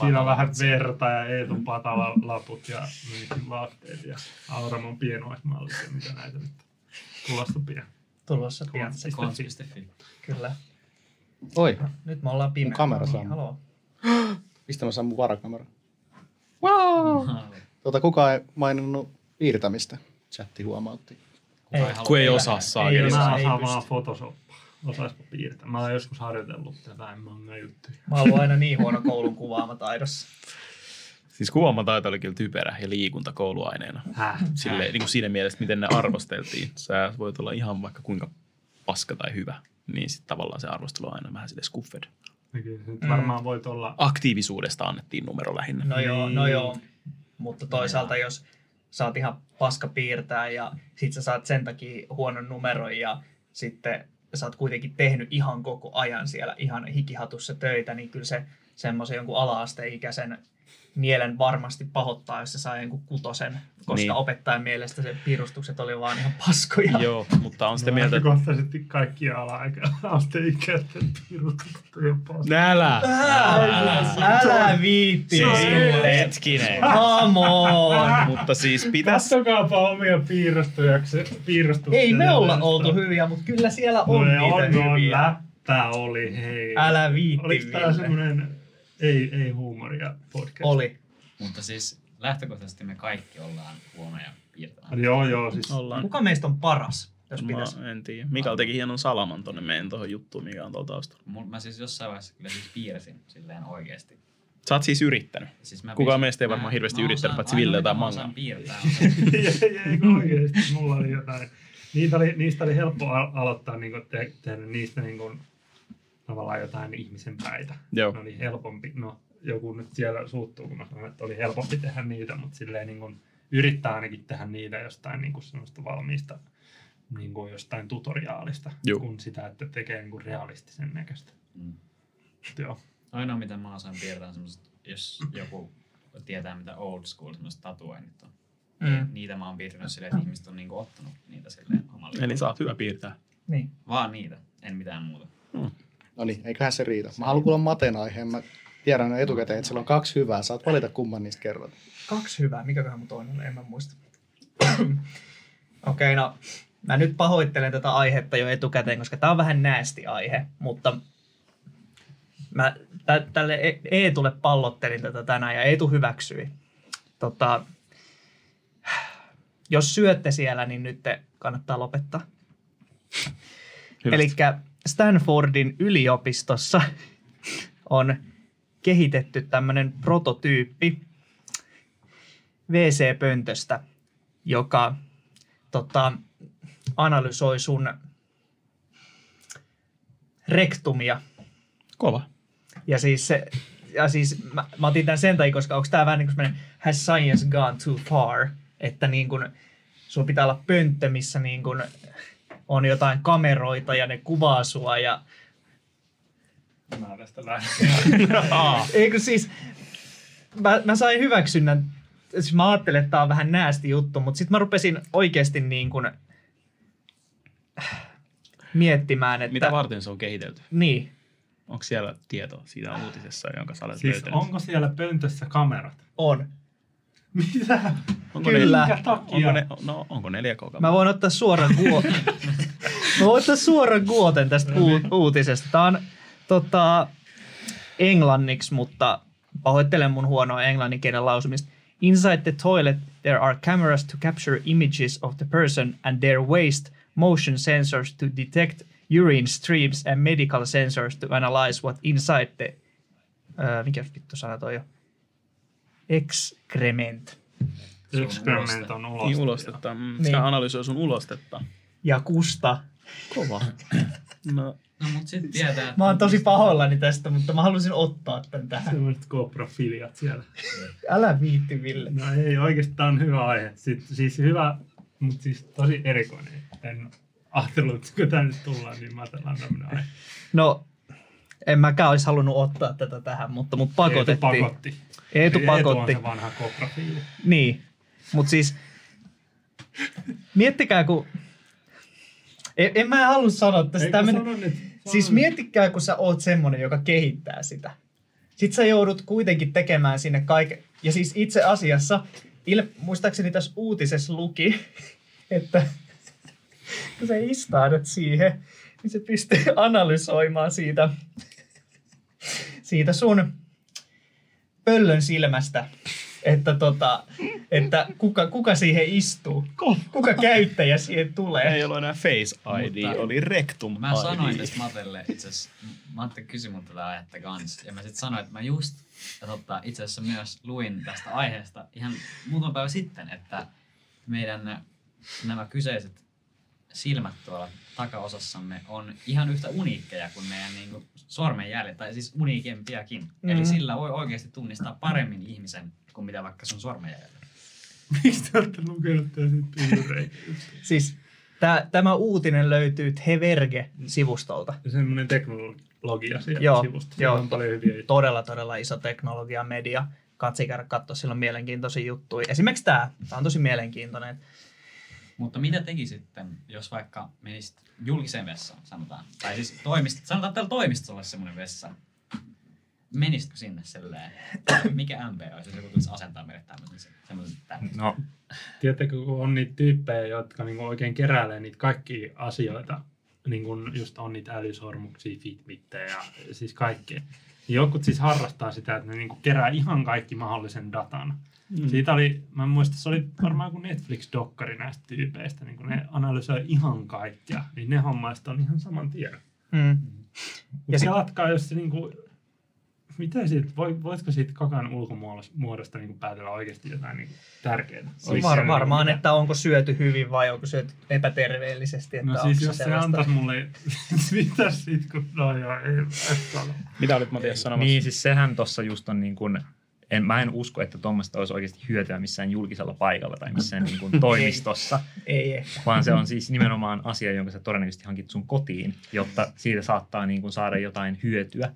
Siinä on vähän verta ja Eetun patalaput ja myytin vaatteet ja Auramon pienoismallit ja mitä näitä nyt tulossa pian. Tulossa pian. Kons. Kons.fi. Kyllä. Oi, Nyt me ollaan pimeä. Mun kamera No saa. niin, haloo. mistä mä saan mun varakamera? Wow! Tota, kukaan ei maininnut piirtämistä. Chatti huomautti. Kuka Ei. Kun ei osaa saa. Ei osaa. Mä pysty. vaan Photoshopaa. Osaispa piirtää. Mä oon joskus harjoitellut jotain manga juttuja. Mä oon aina niin huono koulun kuvaamataidossa. Siis kuvaamataito oli kyllä typerä ja liikunta kouluaineena. Häh? Silleen, niin kuin siinä mielessä, miten ne arvosteltiin. Sä voit olla ihan vaikka kuinka paska tai hyvä. Niin sitten tavallaan se arvostelu on aina vähän sille skuffed. Nyt Mm. varmaan voit olla... Aktiivisuudesta annettiin numero lähinnä. No joo, Niin. no joo. Mutta toisaalta jos saat ihan paska piirtää ja sit sä saat sen takia huonon numeron ja sitten sä oot kuitenkin tehnyt ihan koko ajan siellä ihan hikihatussa töitä, niin kyllä se semmoisen jonkun ala-asteikäisen mielen varmasti pahoittaa, jos se saa jonkun kutosen, koska Niin. opettajan mielestä se piirustukset oli vaan ihan paskoja. Joo, mutta on sitä No, mieltä, että lähtökohtaisesti kaikki ala-asteikäisten piirustukset on jo paska. Nälä! Älä, älä viitti. Silleen. Hetkinen. Come on. Mutta siis pitäisi... Katsokaapa omia piirustujaksia. piirustuksia. Ei me olla oltu hyviä, mutta kyllä siellä No on ne niitä on, on, hyviä. läppä oli, hei. Älä viitti, Oliko tää semmonen ei, ei huumoria podcast? Oli. Mutta siis lähtökohtaisesti me kaikki ollaan huonoja piirtämään. Joo, joo, siis Ollaan. Kuka meistä on paras, jos pitäisi? Mä en tiedä. Mikael teki hienon salaman tonne meidän tuohon juttuun, mikä on tuolla taustalla. Mul- Mä siis jossain vaiheessa kyllä siis piirsin silleen oikeesti. Sä oot siis yrittänyt. Siis mä Kukaan meistä ei varmaan hirveästi mä yrittänyt, paitsi Ville jotain mitä mä mangaa. osaan piirtää ei, oikeesti, mulla oli jotain. Niitä oli, niistä oli helppo al- aloittaa niin te, tehdä niistä niin kuin, tavallaan jotain ihmisen päitä. Joo. Ne oli helpompi, no joku nyt siellä suuttuu, kun mä sanon, että oli helpompi tehdä niitä, mutta silleen niin kuin, yrittää ainakin tehdä niitä jostain niin kuin semmoista valmiista niin kuin jostain tutoriaalista, Juu. kuin sitä, että tekee niin kuin realistisen näköistä. Mm. Joo. Ainoa mitä mä osaan piirtää on semmoset, jos joku tietää mitä old school semmoiset tatuoinnit on. Mm. Niitä mä oon piirtänyt silleen, että ihmiset on niinku ottanut niitä silleen omalle. Eli sä oot hyvä piirtää. Niin. Vaan niitä, en mitään muuta. No niin, eiköhän se riitä. Mä haluan kuulla Maten aiheen. Mä tiedän jo etukäteen, että siellä on kaksi hyvää. Saat valita kumman niistä kerrot. Kaksi hyvää. Mikäköhän mun toinen? En mä muista. Okei, no mä nyt pahoittelen tätä aihetta jo etukäteen, koska tää on vähän näästi aihe, mutta mä tä- tälle E- Eetulle pallottelin tätä tänään ja Eetu hyväksyi. Tota, jos syötte siellä, niin nyt te kannattaa lopettaa. Hyvä. Eli Stanfordin yliopistossa on kehitetty tämmöinen prototyyppi WC-pöntöstä, joka tota, analysoi sun rektumia. Kova. Ja siis, se, ja siis mä, mä otin tämän sen takia, koska onko tämä vähän niin kuin has science gone too far, että niin kuin, sulla pitää olla pönttö, missä niin kuin on jotain kameroita ja ne kuvaa sua ja Mä tästä. Eikö siis, mä, mä sain hyväksynnän, siis mä ajattelin, että tää on vähän näästi juttu, mutta sitten mä rupesin oikeasti niin kuin miettimään, että... Mitä varten se on kehitelty? Niin. Onko siellä tieto siitä uutisessa, jonka sä olet Siis löytänyt? onko siellä pöntössä kamerat? On. Mitä? onko kyllä. Ne, takia? onko, ne, no, onko 4K? Mä voin ottaa suoran guoten. mä voin ottaa suoran guoten tästä u- uutisesta. Tää on tota, englanniksi, mutta pahoittelen mun huonoa englanninkielen lausumista. Inside the toilet there are cameras to capture images of the person and their waste, motion sensors to detect urine streams and medical sensors to analyze what inside the... Öö, mikä vittu sana toi on? Excrement. Excrement on uloste. Niin ulostetta. Mm, Niin. Se analysoi sun ulostetta. ja kusta Kova. No, No mut sit tietää, Mä oon tosi pahoillani tästä, mutta mä halusin ottaa tän tähän. Semmoiset koprofiliat siellä. Älä viitti, Ville. No ei, oikeastaan hyvä aihe. Sit, siis hyvä, mutta siis tosi erikoinen. En ajatellut, että kun tänne tullaan, niin mä ajatellaan tämmöinen aihe. No, en mäkään olisi halunnut ottaa tätä tähän, mutta mut pakotettiin. Eetu pakotti. Eetu Eetu pakotti. on se vanha. Niin, mutta siis miettikää kun... En, en mä halua sanoa tästä. Eikö Tämmönen, sano nyt? Sano siis nyt. miettikää, kun sä oot semmonen, joka kehittää sitä. Sitten sä joudut kuitenkin tekemään sinne kaiken. Ja siis itse asiassa, il, muistaakseni tässä uutisessa luki, että kun sä istaudut siihen, niin se pystyy analysoimaan siitä, siitä sun pöllön silmästä, että, tota, että kuka, kuka siihen istuu, kuka käyttäjä siihen tulee. ei ollut enää Face ID, Mutta- oli Rectum Mä sanoin ID. tästä Matelle itse asiassa, Matte kysyi mut tätä aihetta kans. Ja mä sitten sanoin, että mä just ja totta, itse asiassa myös luin tästä aiheesta ihan muutama päivä sitten, että meidän nämä kyseiset silmät tuolla takaosassamme on ihan yhtä uniikkeja kuin meidän niin kuin, sormenjäljet, tai siis uniikempiakin. Mm. Eli sillä voi oikeasti tunnistaa paremmin ihmisen kuin mitä vaikka sun sormenjäljet. Miksi te olette lukenut tämän sitten? Siis tää, tämä uutinen löytyy Tverge-sivustolta. Semmoinen teknologia siellä Joo, sivusta. joo. On paljon hyviä juttuja. Todella, todella iso teknologia, media. Katsi käydä katsoa, sillä on mielenkiintoisia juttuja. Esimerkiksi tämä. Tämä on tosi mielenkiintoinen. Mutta mitä teki sitten, jos vaikka menisit julkiseen vessaan, sanotaan. Tai siis toimist, sanotaan, että täällä toimistolla olisi semmoinen vessa. Menisitkö sinne silleen? Mikä MP olisi, jos joku tulisi asentaa meille tämmöisen? semmoisen tänne? No, Tiedättekö, kun on niitä tyyppejä, jotka niinku oikein keräilee niitä kaikkia asioita, niin kuin just on niitä älysormuksia, fitbittejä ja siis kaikkea. Niin Jotkut siis harrastaa sitä, että ne niinku kerää ihan kaikki mahdollisen datan. Mm. Siitä oli, mä en muista, se oli varmaan kuin Netflix-dokkari näistä tyypeistä, niin kun ne analysoi ihan kaikkea, niin ne hommaiset on ihan saman tiedon. Mm. Mutta Ja selatkaa, jos se niinku, mitä siitä, voi, voisiko siitä kakan ulkomuodosta niinku päätellä oikeasti jotain niinku tärkeää? Olisi Var, siellä varmaan, niinku että onko syöty hyvin vai onko syöty epäterveellisesti. Että No siis se jos se antaisi mulle, mitä sit kun, no joo, ei. Mitä olit Matias sanomassa? niin siis sehän tuossa just on niin kuin, en, mä en usko, että tuommoista olisi oikeasti hyötyä missään julkisella paikalla tai missään niin kuin toimistossa, Ei ehkä. vaan se on siis nimenomaan asia, jonka sä todennäköisesti hankit sun kotiin, jotta siitä saattaa niin kuin saada jotain hyötyä.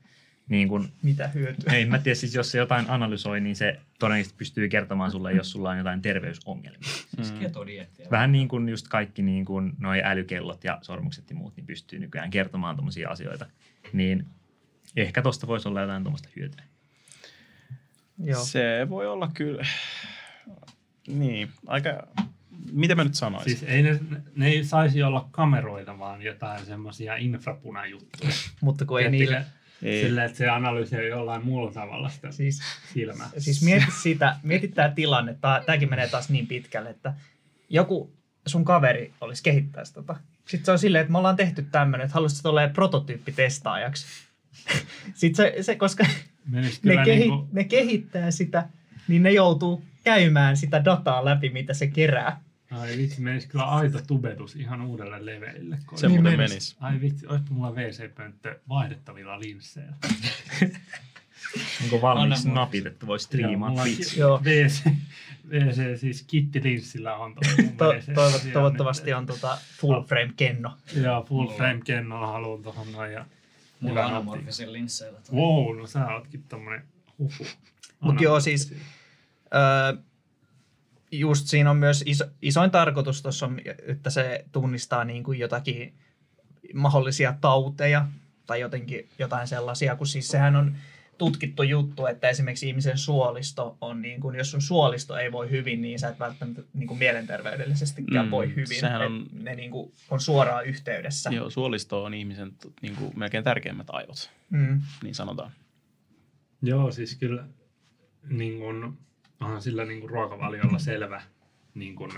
Niin kuin, Mitä hyötyä? ei mä tiedä, siis jos se jotain analysoi, niin se todennäköisesti pystyy kertomaan sulle, jos sulla on jotain terveysongelmia. Siis ketodieettiä. Vähän niin kuin just kaikki niin kuin noi älykellot ja sormukset ja muut, niin pystyy nykyään kertomaan tuommoisia asioita. Niin ehkä tosta voisi olla jotain tuommoista hyötyä. Joo. Se voi olla kyllä. Niin, aika... Miten mä nyt sanoisin? Siis ei ne, ne ei saisi olla kameroita, vaan jotain semmoisia infrapunajuttuja. Mutta kun ei niillä... Ei. Silleen, että se analysoi jollain muulla tavalla sitä Siis, silmää. siis mieti sitä, mieti tämä tilanne, tämäkin menee taas niin pitkälle, että joku sun kaveri olisi kehittäisi tota. Sitten se on silleen, että me ollaan tehty tämmöinen, että haluaisit olla prototyyppitestaajaksi. Sitten se, se koska Menisi ne, kehi, niinku, ne kehittää sitä, niin ne joutuu käymään sitä dataa läpi, mitä se kerää. ai vitsi, menisi kyllä aito tubetus ihan uudelle levelille. Se Niin muuten menis. menis. Ai vitsi, olisiko mulla WC-pönttö vaihdettavilla linsseillä? Onko valmiiksi Anna napit, että voi striimaa Twitch? Joo. WC, WC siis kittilinssillä on To, toivottavasti on tota full frame kenno. Joo, full frame kennolla haluan tohon noin. Ja... Mulla on anamorfisen linsseillä. toi. Wow, no sä ootkin tommonen huhu. Mut joo, siis- Öö, just siinä on myös iso, isoin tarkoitus tuossa on, että se tunnistaa niin kuin jotakin mahdollisia tauteja tai jotenkin jotain sellaisia, kun siis sehän on tutkittu juttu, että esimerkiksi ihmisen suolisto on niin kuin, jos sun suolisto ei voi hyvin, niin sä et välttämättä niin kuin mielenterveydellisestikään Mm, voi hyvin. sehän Et on- Ne niin kuin on suoraan yhteydessä. Joo, suolisto on ihmisen niin kuin, melkein tärkeimmät aivot, Mm. niin sanotaan. Joo, siis kyllä niin kun, onhan sillä niin kun ruokavaliolla selvä niin kun,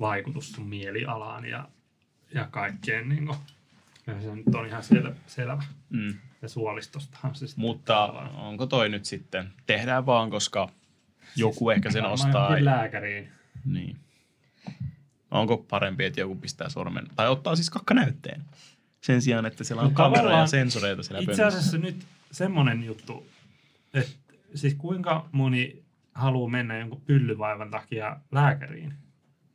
vaikutus sun mielialaan ja, ja kaikkeen. Niin kun, ja se nyt on ihan sel, selvä. Mm. Ja suolistostahan se Mutta tavallaan- onko toi nyt sitten? Tehdään vaan, koska joku ehkä sen ostaa. johonkin lääkäriin. Niin. Onko parempi, että joku pistää sormen, tai ottaa siis kakkanäytteen sen sijaan, että siellä on Mutta kamera ja sensoreita siellä Itse asiassa nyt semmoinen juttu, että siis kuinka moni haluaa mennä jonkun pyllyvaivan takia lääkäriin?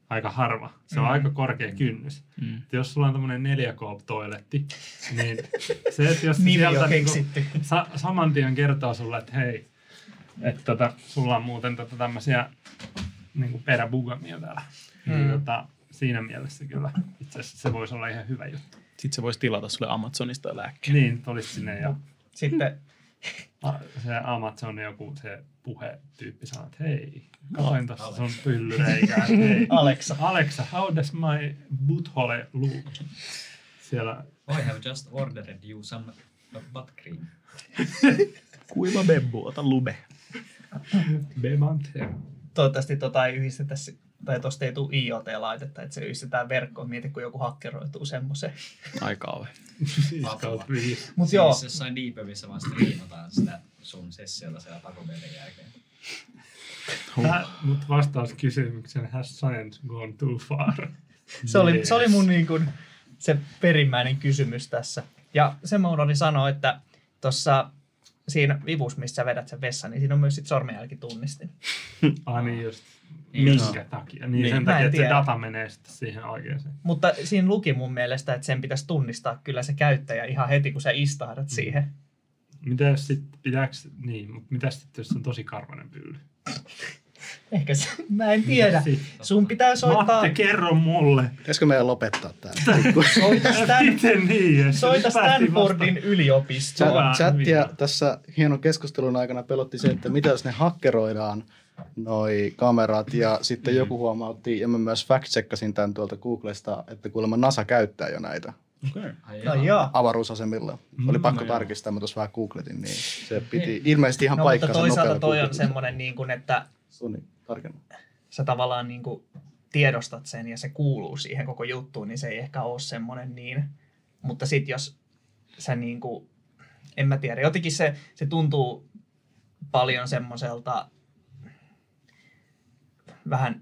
Aika harva. Se on Mm. aika korkea kynnys. Mm. Et jos sulla on tämmöinen 4K-toiletti, niin se, että jos sieltä niinku sa- saman tien kertoo sulle, että hei, että tota, sulla on muuten tota tämmöisiä niinku peräbugamia täällä. Mm. Niin Mm. tota, siinä mielessä kyllä itse asiassa se voisi olla ihan hyvä juttu. Sitten se voisi tilata sulle Amazonista lääkkeen. Niin, tulisi sinne ja Sitten se Amazon joku se puhetyyppi sanoo, että hei, katoin tuossa sun pyllyreikää, hei. Alexa. Alexa, how does my butthole look? Siellä, I have just ordered you some butt cream. Kuiva bebbu, ota lube. Bemante. toivottavasti tota ei yhdistetä, tai tosta ei tule IoT-laitetta, että se yhdistetään verkkoon. Mieti, kun joku hakkeroituu semmoiseen. Aika kauhe. Kautta viisi. Mutta Siis joo, jossain Deepwebissä vaan striimataan sitä sun sessiota siellä pakobelin jälkeen. Mutta vastaus kysymykseen, has science gone too far? se oli, Yes. se oli mun niin kuin, se perimmäinen kysymys tässä. Ja se mä unohdin sanoa, että tuossa siinä vivussa, missä vedät sen vessan, niin siinä on myös sit sormenjälkitunnistin. Ah niin just. Niin, Minkä takia? Niin, Niin. sen takia, että se data menee sitten siihen oikeaan. Mutta siinä luki mun mielestä, että sen pitäisi tunnistaa kyllä se käyttäjä ihan heti, kun sä istahdat Mm. siihen. Mitä sitten pitääks, niin, mutta mitä sitten jos on tosi karvanen pylly? Ehkä se, mä en tiedä. Sun pitää soittaa, Matte, kerro mulle. Pitäisikö meidän lopettaa tämä? soita, Stan, Miten niin? soita Stanfordin yliopistoon. Chat, chattia tässä hienon keskustelun aikana pelotti se, että mitä jos ne hakkeroidaan noi kamerat ja sitten joku huomautti, ja mä myös fact-checkasin tämän tuolta Googlesta, että kuulemma NASA käyttää jo näitä Okay. Ai No jaa. avaruusasemilla. Oli Mm, pakko no tarkistaa, mä tuossa vähän googletin, niin se piti ilmeisesti ihan No, mutta paikkansa toisaalta nopealla toi on semmoinen, niin kuin, että Suni, tarkenna. sä tavallaan niin kuin tiedostat sen ja se kuuluu siihen koko juttuun, niin se ei ehkä ole semmoinen niin. Mutta sitten jos sä niin kuin, en mä tiedä, jotenkin se, se tuntuu paljon semmoiselta vähän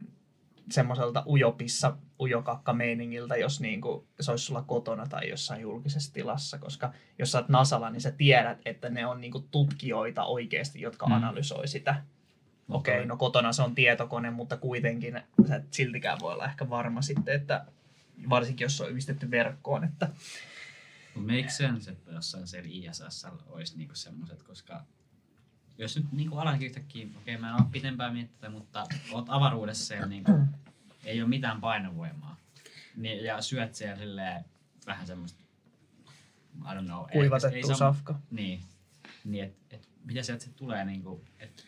semmoiselta ujopissa, ujokakka-meiningiltä, jos niin kuin, se olisi sulla kotona tai jossain julkisessa tilassa, koska jos sä oot Nasalla, niin sä tiedät, että ne on niin kuin tutkijoita oikeasti, jotka Mm. analysoi sitä. Okei, okay, no kotona se on tietokone, mutta kuitenkin sä et siltikään voi olla ehkä varma sitten, että varsinkin jos se on yhdistetty verkkoon, että Mut make sense, että jossain siellä ISS olisi niinku semmoiset, koska jos nyt niinku alankin yhtäkkiä, okei mä en ole pitempään miettinyt, mutta oot avaruudessa ja niinku, ei ole mitään painovoimaa. Niin, ja syöt siellä silleen vähän semmoista, I don't know. ei- ei kuivatettu se- safka. Niin, niin et, et, mitä sieltä sitten tulee niinku, et,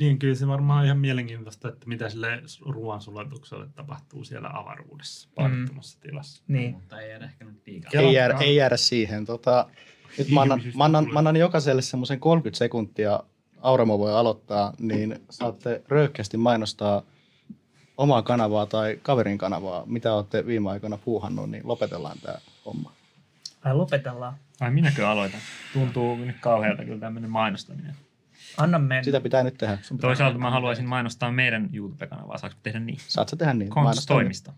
Niin, kyllä se varmaan on ihan mielenkiintoista, että mitä sille ruoansulatukselle tapahtuu siellä avaruudessa, painottomassa tilassa. Niin. mutta ei jäädä ehkä nyt liikaa. Ei jäädä, ei jäädä siihen. Tota, nyt mä annan, mä annan, mä annan jokaiselle semmoisen 30 sekuntia, Auramo voi aloittaa, niin saatte röyhkeästi mainostaa omaa kanavaa tai kaverin kanavaa, mitä olette viime aikoina puuhannut, niin lopetellaan tämä homma. Ai lopetellaan. Ai minäkö aloitan? Tuntuu nyt kauhealta kyllä tämmöinen mainostaminen. Anna mennä. Sitä pitää nyt tehdä. Sun pitää- Toisaalta mä haluaisin mainostaa meidän YouTube-kanavaa. Saanko tehdä niin? Saat sä tehdä niin? Konstoimista.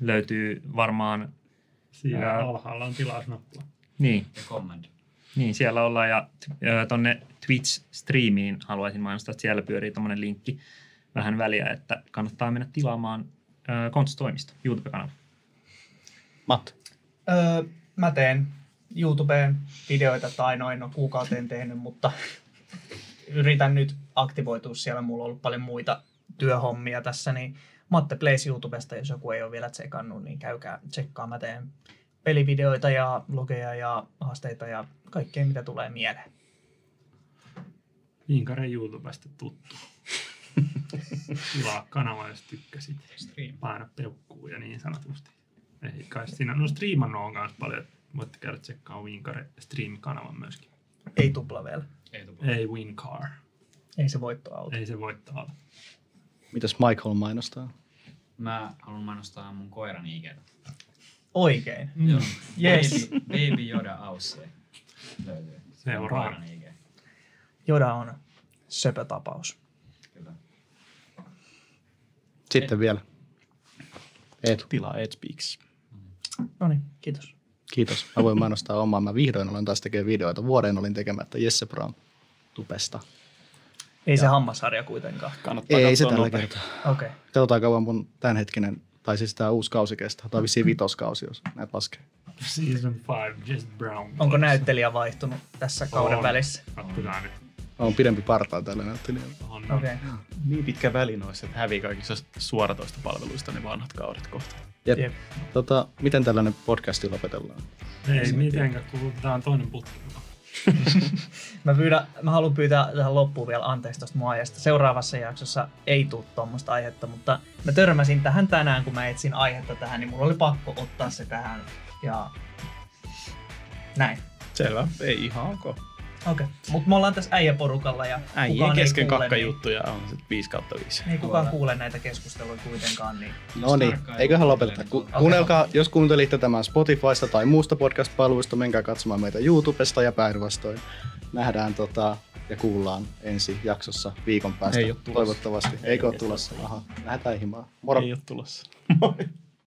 Löytyy varmaan, Siinä Ää. alhaalla on tilausnappula. niin, Ja command. Niin siellä ollaan ja tonne Twitch-striimiin haluaisin mainostaa, että siellä pyörii tommonen linkki vähän väliä, että kannattaa mennä tilaamaan ö, Konstoimista YouTube-kanava. Matt. Öö, mä teen YouTubeen videoita tai noin no kuukauteen tehnyt, mutta yritän nyt aktivoitua siellä. Mulla on ollut paljon muita työhommia tässä, niin Matte Plays YouTubesta, jos joku ei ole vielä tsekannut, niin käykää tsekkaa. Mä teen pelivideoita ja vlogeja ja haasteita ja kaikkea, mitä tulee mieleen. Viinkaren YouTubesta tuttu. Tilaa kanava, jos tykkäsit. Stream. Paina peukkuu ja niin sanotusti. Ei kai siinä. No striimannut on myös paljon. Voitte käydä tsekkaa Viinkare stream-kanavan myöskin. Ei tupla vielä. Ei tupla. Ei Wincar. Ei se voittoauto. Ei se voittaa olla. Mitäs Michael mainostaa? Mä haluan mainostaa mun koiran IGtä. Oikein. Mm. Joo. Yes. Baby, Baby Yoda Aussie löytyy. Seuraa. IG. Joda on söpötapaus. Kyllä. Sitten vielä. Eetu. tilaa EdSpeaks. No niin, kiitos. Kiitos. Mä voin mainostaa omaa. Mä vihdoin olen taas tekemään videoita. Vuoden olin tekemättä Jesse Brown tupesta. Ei se hammasharja kuitenkaan. Kannattaa Ei se katsoa tällä kertaa. Okei. Okay. Katsotaan kauan mun tämänhetkinen, tai siis tämä uusi kausi kestää. Tämä on vissiin vitoskausi, jos näet laskee. Season 5, just brown. Onko näyttelijä vaihtunut tässä kauden On. välissä? Katsotaan nyt. On pidempi partaa tällä näyttelijällä. On. Okei. Okay. Niin pitkä väli noissa, että hävii kaikista suoratoista palveluista ne vanhat kaudet kohta. Jep. Jep. Tota, miten tällainen podcasti lopetellaan? Ei mitenkään, kun tää on toinen putki. Mä, pyydän, mä haluan pyytää tähän loppuun vielä anteeksi tuosta mun aiheesta. Seuraavassa jaksossa ei tule tuommoista aihetta, mutta mä törmäsin tähän tänään, kun mä etsin aihetta tähän, niin mulla oli pakko ottaa se tähän. Ja näin. Selvä, ei ihan ok. Okei. Okay. Mutta me ollaan tässä äijäporukalla ja Äijien kukaan kesken ei kuule, kakkajuttuja on sitten 5 kautta 5. Niin, ei kukaan kuule näitä keskusteluja kuitenkaan, niin No niin, eiköhän lopeteta. Ku, silleen, kuunnelkaa, jos kuuntelitte tämän Spotifysta tai muusta podcast-palvelusta, menkää katsomaan meitä YouTubesta ja päinvastoin. Nähdään tota, ja kuullaan ensi jaksossa viikon päästä. Ei oo tulossa. Toivottavasti. Eikö ole tulossa? Aha, lähdetään himaan. Moro. Ei ole tulossa. Moi.